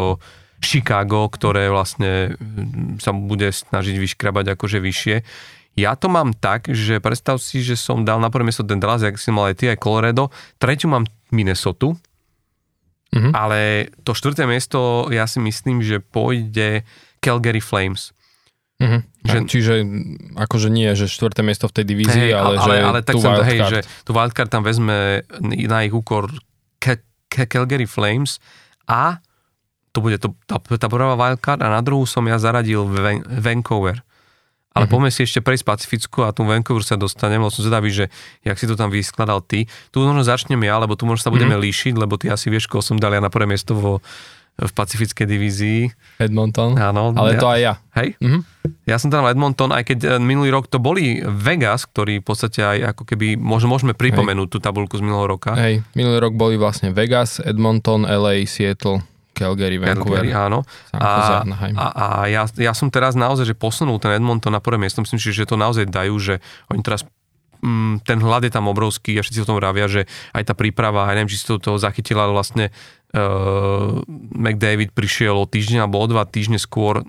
Chicago, ktoré vlastne mm, sa bude snažiť vyškrabať akože vyššie. Ja to mám tak, že predstav si, že som dal na prvé miesto ten Dallas, jak si mal aj ty, aj Colorado. Treťu mám Minnesota, Mhm. ale to štvrté miesto ja si myslím, že pôjde Calgary Flames. Mhm. Že- Čiže akože nie, že štvrté miesto v tej divízii, Hej, ale, ale, že ale tak tú som, hej, že tu wildcard tam vezme na ich úkor Ke- Ke- Calgary Flames a to bude to, tá, tá prvá wildcard a na druhú som ja zaradil Van- Vancouver. Ale Mhm. poďme si ešte prejsť Pacificku a tu Vancouver sa dostanem, lebo som zvedavý, že jak si to tam vyskladal ty. Tu možno začnem ja, lebo tu možno sa budeme Mhm. líšiť, lebo ty asi vieš, koho som dal ja na prvé miesto vo, v pacifickej divízii. Edmonton. Áno. Ale ja, to aj ja. Hej? Mhm. Ja som tam Edmonton, aj keď e, minulý rok to boli Vegas, ktorý v podstate aj ako keby, môžeme, môžeme pripomenúť tú tabulku z minulého roka. Hej, minulý rok boli vlastne Vegas, Edmonton, LA, Seattle, Calgary, Vancouver, Calgary, áno. A, a, a ja, ja som teraz naozaj, že posunul ten Edmonton na prvé miesto, myslím si, že to naozaj dajú, že oni teraz mm, ten hlad je tam obrovský a všetci o tom vravia, že aj tá príprava, aj neviem, či si to toho zachytila, ale vlastne uh, McDavid prišiel o týždeň alebo o dva týždne skôr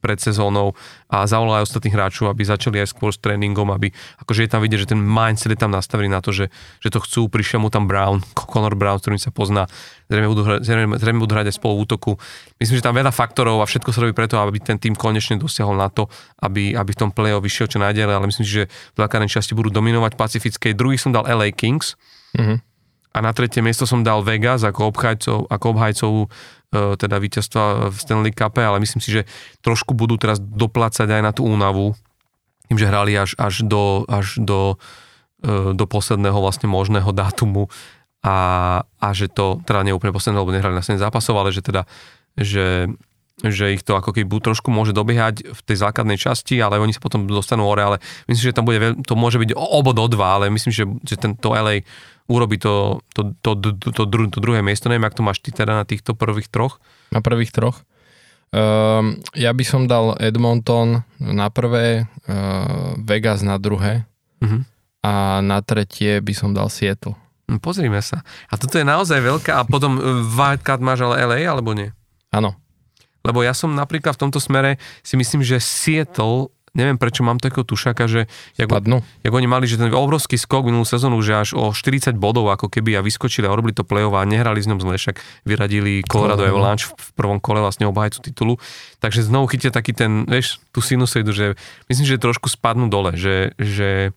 pred sezónou a zavolal aj ostatných hráčov, aby začali aj skôr s tréningom, aby akože je tam vidieť, že ten mindset je tam nastavený na to, že, že to chcú, prišiel mu tam Brown, Conor Brown, s ktorým sa pozná, zrejme budú, hrať, zrejme, zrejme budú hrať aj spolu útoku. Myslím, že tam veľa faktorov a všetko sa robí preto, aby ten tým konečne dosiahol na to, aby, aby v tom play-off vyšiel čo najďalej, ale myslím si, že v základnej časti budú dominovať pacifickej. Druhý som dal LA Kings, Mhm. A na tretie miesto som dal Vegas ako obhajcov, ako obhajcov e, teda víťazstva v Stanley Cupe, ale myslím si, že trošku budú teraz doplácať aj na tú únavu, tým, že hrali až, až, do, až do, e, do posledného vlastne možného dátumu a, a že to, teda nie úplne posledného, lebo nehrali na 7 zápasov, ale že teda, že, že ich to ako keby trošku môže dobiehať v tej základnej časti, ale oni sa potom dostanú hore, ale myslím, že tam bude, to môže byť obod o dva, ale myslím, že, že tento LA urobí to, to, to, to, to, to, dru- to druhé miesto. Neviem, ak to máš ty teda na týchto prvých troch. Na prvých troch. Um, ja by som dal Edmonton na prvé, uh, Vegas na druhé Mhm. a na tretie by som dal Seattle. No, pozrime sa. A toto je naozaj veľká. A potom e, wildcard máš ale LA, alebo nie? Áno. Lebo ja som napríklad v tomto smere si myslím, že Seattle neviem prečo mám takého tušaka, že jak, jak oni mali, že ten obrovský skok minulú sezónu, že až o 40 bodov ako keby a vyskočili a robili to play a nehrali s ňom zle, však vyradili Colorado Avalanche v prvom kole vlastne obhajcu titulu. Takže znovu chytia taký ten, vieš, tú sinusoidu, že myslím, že trošku spadnú dole, že, že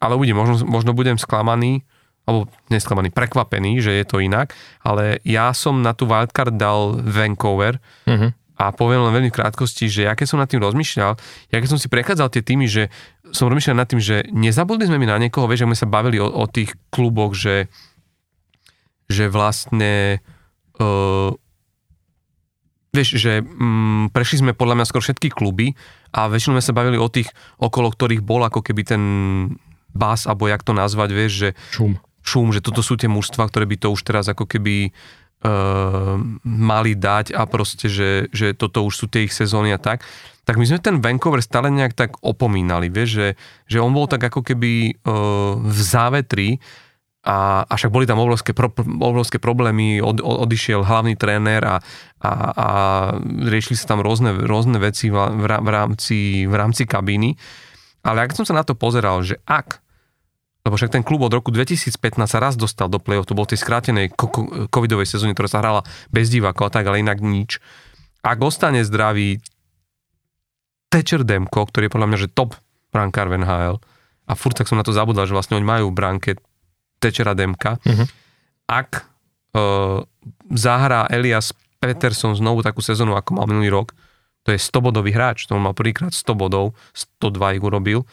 ale uvidím, možno, možno budem sklamaný, alebo nesklamaný, prekvapený, že je to inak, ale ja som na tú wildcard dal Vancouver, uh-huh a poviem len veľmi v krátkosti, že ja keď som nad tým rozmýšľal, ja keď som si prechádzal tie týmy, že som rozmýšľal nad tým, že nezabudli sme mi na niekoho, vieš, ak sme sa bavili o, o tých kluboch, že, že vlastne uh, vieš, že um, prešli sme podľa mňa skoro všetky kluby a väčšinou sme sa bavili o tých, okolo ktorých bol ako keby ten bás, alebo jak to nazvať, vieš, že šum. šum, že toto sú tie mužstva, ktoré by to už teraz ako keby mali dať a proste, že, že toto už sú tie ich sezóny a tak, tak my sme ten Vancouver stále nejak tak opomínali, vieš, že, že on bol tak ako keby uh, v závetri a, a však boli tam obrovské, pro, obrovské problémy, od, od, odišiel hlavný tréner a, a, a riešili sa tam rôzne, rôzne veci v, v, rámci, v rámci kabíny. Ale ak som sa na to pozeral, že ak lebo však ten klub od roku 2015 sa raz dostal do play-off, to bol tej skrátenej covidovej sezóne, ktorá sa hrala bez divákov a tak, ale inak nič. Ak ostane zdravý Tečer Demko, ktorý je podľa mňa, že top brankár v NHL, a furt tak som na to zabudol, že vlastne oni majú v bránke Tečera Demka, uh-huh. ak uh, zahrá Elias Peterson znovu takú sezónu, ako mal minulý rok, to je 100-bodový hráč, to on mal prvýkrát 100 bodov, 102 ich urobil.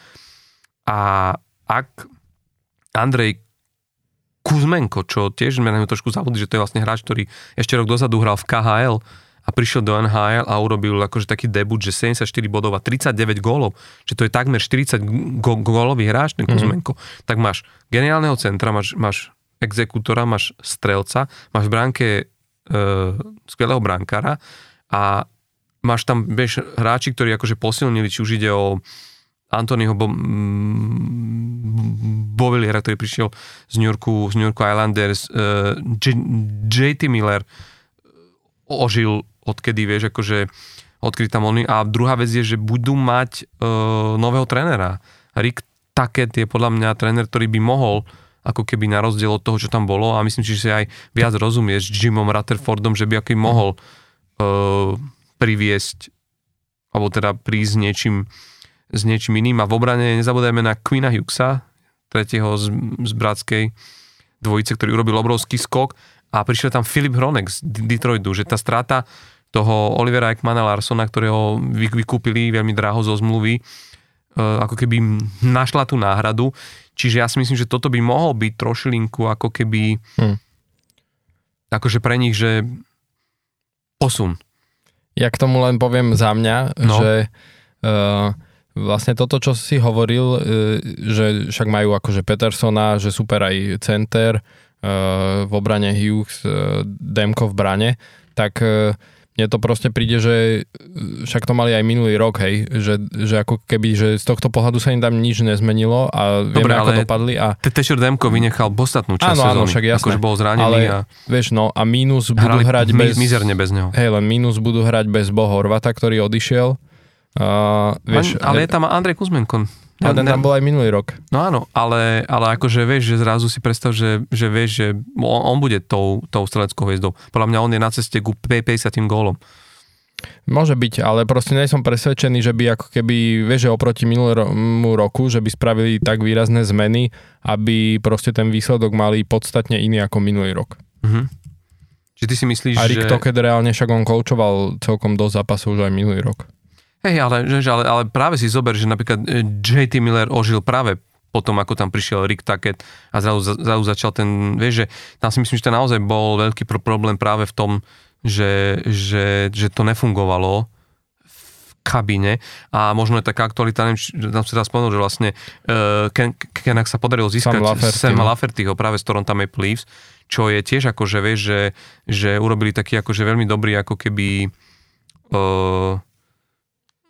A ak Andrej Kuzmenko, čo tiež sme na trošku zabudli, že to je vlastne hráč, ktorý ešte rok dozadu hral v KHL a prišiel do NHL a urobil akože taký debut, že 74 bodov a 39 gólov, že to je takmer 40 go- gólový hráč, ten mhm. Kuzmenko. Mm-hmm. Tak máš geniálneho centra, máš, máš exekútora, máš strelca, máš v bránke e, skvelého brankára a máš tam, vieš, hráči, ktorí akože posilnili, či už ide o Anthonyho Bo- Bovilliera, ktorý prišiel z New Yorku, z New Yorku Islanders, uh, J- JT Miller ožil odkedy, vieš, akože odkedy tam oni. A druhá vec je, že budú mať uh, nového trénera. Rick Taket je podľa mňa tréner, ktorý by mohol ako keby na rozdiel od toho, čo tam bolo a myslím že si aj viac rozumie s Jimom Rutherfordom, že by aký mohol uh, priviesť alebo teda prísť niečím s niečím iným. A v obrane nezabudajme na Quina Hughesa, tretieho z, z bratskej dvojice, ktorý urobil obrovský skok a prišiel tam Filip Hronek z Detroitu, že tá strata toho Olivera Ekmana Larsona, ktorého vykúpili veľmi draho zo zmluvy, e, ako keby našla tú náhradu. Čiže ja si myslím, že toto by mohol byť trošilinku ako keby hmm. akože pre nich, že posun. Ja k tomu len poviem za mňa, no. že uh, Vlastne toto, čo si hovoril, e, že však majú akože Petersona, že super aj center, e, v obrane Hughes, e, Demko v brane, tak mne to proste príde, že však to mali aj minulý rok, hej, že, že ako keby, že z tohto pohľadu sa im tam nič nezmenilo a vieme, Dobre, ako dopadli. A... Tešer Demko vynechal podstatnú časť áno, áno, však jasné. akože bol zranený. Ale, a... vieš, no a mínus budú hrať bez... mizerne bez neho. Hej, len mínus budú hrať bez Bo Horvata, ktorý odišiel Uh, vieš, An, ale je tam Andrej Kuzmenko. Ja, ten tam bol aj minulý rok. No áno, ale, ale akože vieš, že zrazu si predstav, že, že vieš, že on, on bude tou, tou streleckou hviezdou. Podľa mňa on je na ceste ku 50 gólom. Môže byť, ale proste nie som presvedčený, že by ako keby, vieš, že oproti minulému roku, že by spravili tak výrazné zmeny, aby proste ten výsledok mali podstatne iný ako minulý rok. Mhm. Čiže ty si myslíš, A Rick že... Toket reálne však on koučoval celkom dosť zápasov už aj minulý rok. Hej, ale, ale, ale práve si zober, že napríklad e, JT Miller ožil práve potom, ako tam prišiel Rick Tackett a zrazu, zrazu začal ten, vieš, že tam si myslím, že to naozaj bol veľký problém práve v tom, že, že, že to nefungovalo v kabíne a možno je taká aktualita, neviem, tam si teraz spomenul, že vlastne uh, Ken, Kenak sa podarilo získať Sam Lafertyho práve z Toronto Maple Leafs, čo je tiež ako, že vieš, že, že urobili taký akože veľmi dobrý ako keby uh,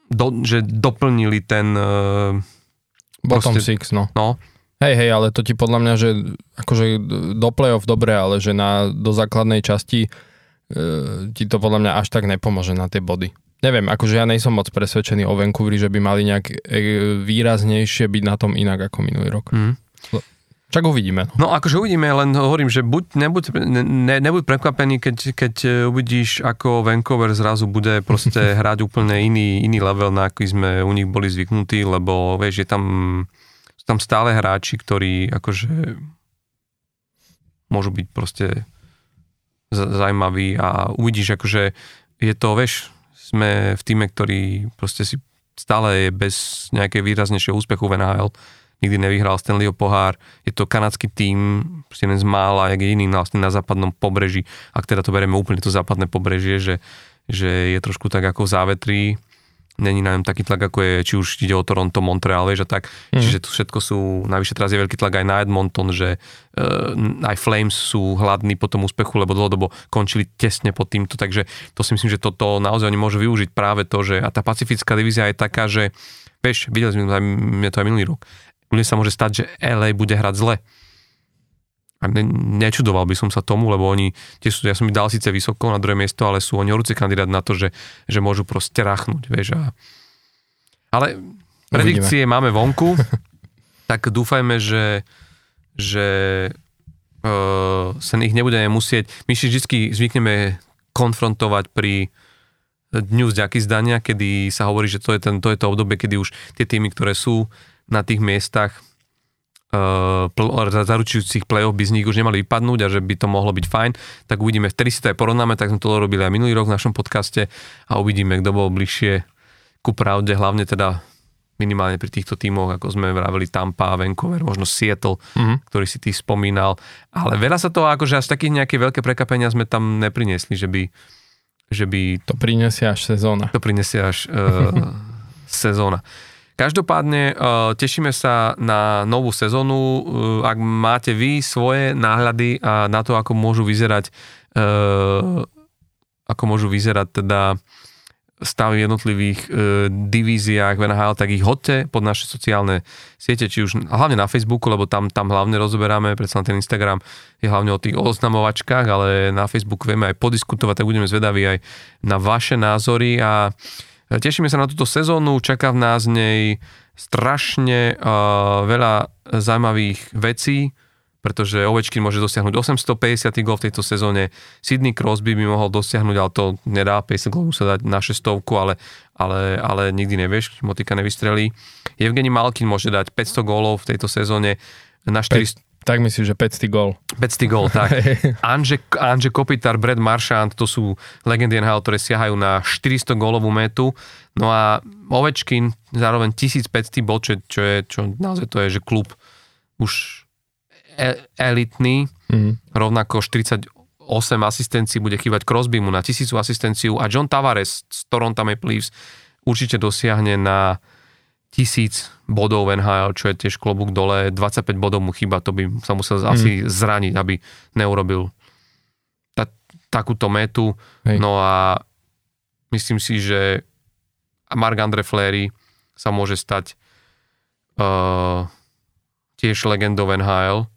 do, že doplnili ten... Uh, Bottom proste, six, no. no. Hej, hej, ale to ti podľa mňa, že akože do play-off dobre, ale že na, do základnej časti ti to podľa mňa až tak nepomôže na tie body. Neviem, akože ja nejsom moc presvedčený o Vancouveri, že by mali nejak e, výraznejšie byť na tom inak ako minulý rok. Mm. Čak uvidíme. No akože uvidíme, len hovorím, že buď, nebuď, ne, nebuď prekvapený, keď, keď e, uvidíš, ako Vancouver zrazu bude proste hrať úplne iný, iný level, na aký sme u nich boli zvyknutí, lebo vieš, je tam, sú tam stále hráči, ktorí akože môžu byť proste zaujímaví a uvidíš, akože je to, vieš, sme v týme, ktorý proste si stále je bez nejakej výraznejšieho úspechu v NHL. Nikdy nevyhral Stanleyho pohár. Je to kanadský tím, jeden z mála, jak je iný vlastne na západnom pobreží. Ak teda to bereme úplne to západné pobrežie, že, že je trošku tak ako v závetrí není na ňom taký tlak, ako je, či už ide o Toronto, Montreal, vieš, a tak. Mm. Čiže tu všetko sú, navyše teraz je veľký tlak aj na Edmonton, že uh, aj Flames sú hladní po tom úspechu, lebo dlhodobo končili tesne pod týmto, takže to si myslím, že toto naozaj oni môžu využiť práve to, že a tá pacifická divízia je taká, že vieš, videli sme to aj, to aj minulý rok. Bude sa môže stať, že LA bude hrať zle a ne, nečudoval by som sa tomu, lebo oni, tie sú, ja som ich dal síce vysoko na druhé miesto, ale sú oni horúci kandidát na to, že, že môžu proste rachnúť, vieš. A... Ale predikcie Uvidíme. máme vonku, tak dúfajme, že, že uh, sa ich nebudeme musieť, my si vždy zvykneme konfrontovať pri dňu vďaky zdania, kedy sa hovorí, že to je, ten, to je to obdobie, kedy už tie týmy, ktoré sú na tých miestach, uh, zaručujúcich play-off by z nich už nemali vypadnúť a že by to mohlo byť fajn, tak uvidíme. Vtedy si to aj porovnáme, tak sme to robili aj minulý rok v našom podcaste a uvidíme, kto bol bližšie ku pravde, hlavne teda minimálne pri týchto tímoch, ako sme vraveli Tampa, Vancouver, možno Seattle, mm-hmm. ktorý si ty spomínal. Ale veľa sa toho, akože až takých nejaké veľké prekapenia sme tam nepriniesli, že by, že by... To prinesie až sezóna. To prinesie až uh, sezóna. Každopádne uh, tešíme sa na novú sezónu. Uh, ak máte vy svoje náhľady a na to, ako môžu vyzerať ako môžu vyzerať teda stavy v jednotlivých divíziách v NHL, tak ich hodte pod naše sociálne siete, či už hlavne na Facebooku, lebo tam, tam hlavne rozoberáme, predsa ten Instagram je hlavne o tých oznamovačkách, ale na Facebooku vieme aj podiskutovať, tak budeme zvedaví aj na vaše názory a uh, Tešíme sa na túto sezónu, čaká v nás nej strašne uh, veľa zaujímavých vecí, pretože Ovečkin môže dosiahnuť 850 gól v tejto sezóne, Sidney Crosby by mohol dosiahnuť, ale to nedá, 50 gól sa dať na šestovku, ale, ale, ale nikdy nevieš, motika nevystrelí. Evgeni Malkin môže dať 500 gólov v tejto sezóne na 400, tak myslím, že 500 gól. 500 gól, tak. Anže, Anže Kopitar, Brad Marchand, to sú legendy NHL, ktoré siahajú na 400 gólovú metu. No a Ovečkin zároveň 1500 bod, čo, čo je, čo naozaj to je, že klub už e- elitný, mm-hmm. rovnako 48 asistencií bude chýbať Crosbymu na 1000 asistenciu a John Tavares z Toronto Maple Leafs určite dosiahne na tisíc bodov NHL, čo je tiež klobúk dole, 25 bodov mu chyba, to by sa musel mm. asi zraniť, aby neurobil ta, takúto metu. Hej. No a myslím si, že Mark Andre Fleury sa môže stať uh, tiež legendou NHL,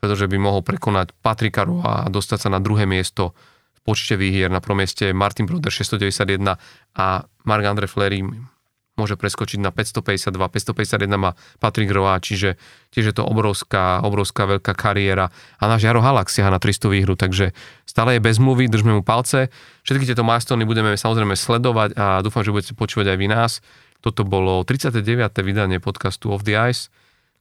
pretože by mohol prekonať Patrika Roa a dostať sa na druhé miesto v počte výhier. Na prvom mieste Martin Broder 691 a Mark Andre Fleury môže preskočiť na 552, 551 má Patrick Roa, čiže tiež je to obrovská, obrovská veľká kariéra a náš Jaro Halak siaha na 300 výhru, takže stále je bez mluvy, držme mu palce. Všetky tieto milestone budeme samozrejme sledovať a dúfam, že budete počúvať aj vy nás. Toto bolo 39. vydanie podcastu Off the Ice.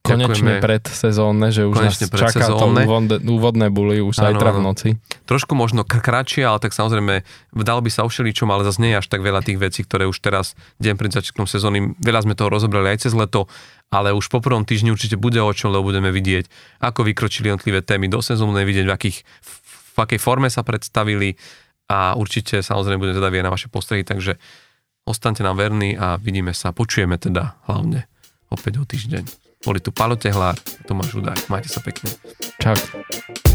Konečne pred sezónne, že už Konečne nás čaká to úvodné, úvodné buly už ano, zajtra v noci. Trošku možno kratšie, ale tak samozrejme dalo by sa všeličom, ale zase nie je až tak veľa tých vecí, ktoré už teraz, deň pred začiatkom sezóny, veľa sme toho rozobrali aj cez leto, ale už po prvom týždni určite bude o čom, lebo budeme vidieť, ako vykročili jednotlivé témy do sezóny, vidieť v, akých, v akej forme sa predstavili a určite samozrejme budeme teda na vaše postrehy, takže ostaňte nám verní a vidíme sa, počujeme teda hlavne opäť o týždeň. Boli tu Palo Tehlár, Tomáš Udák. Majte sa pekne. Čau.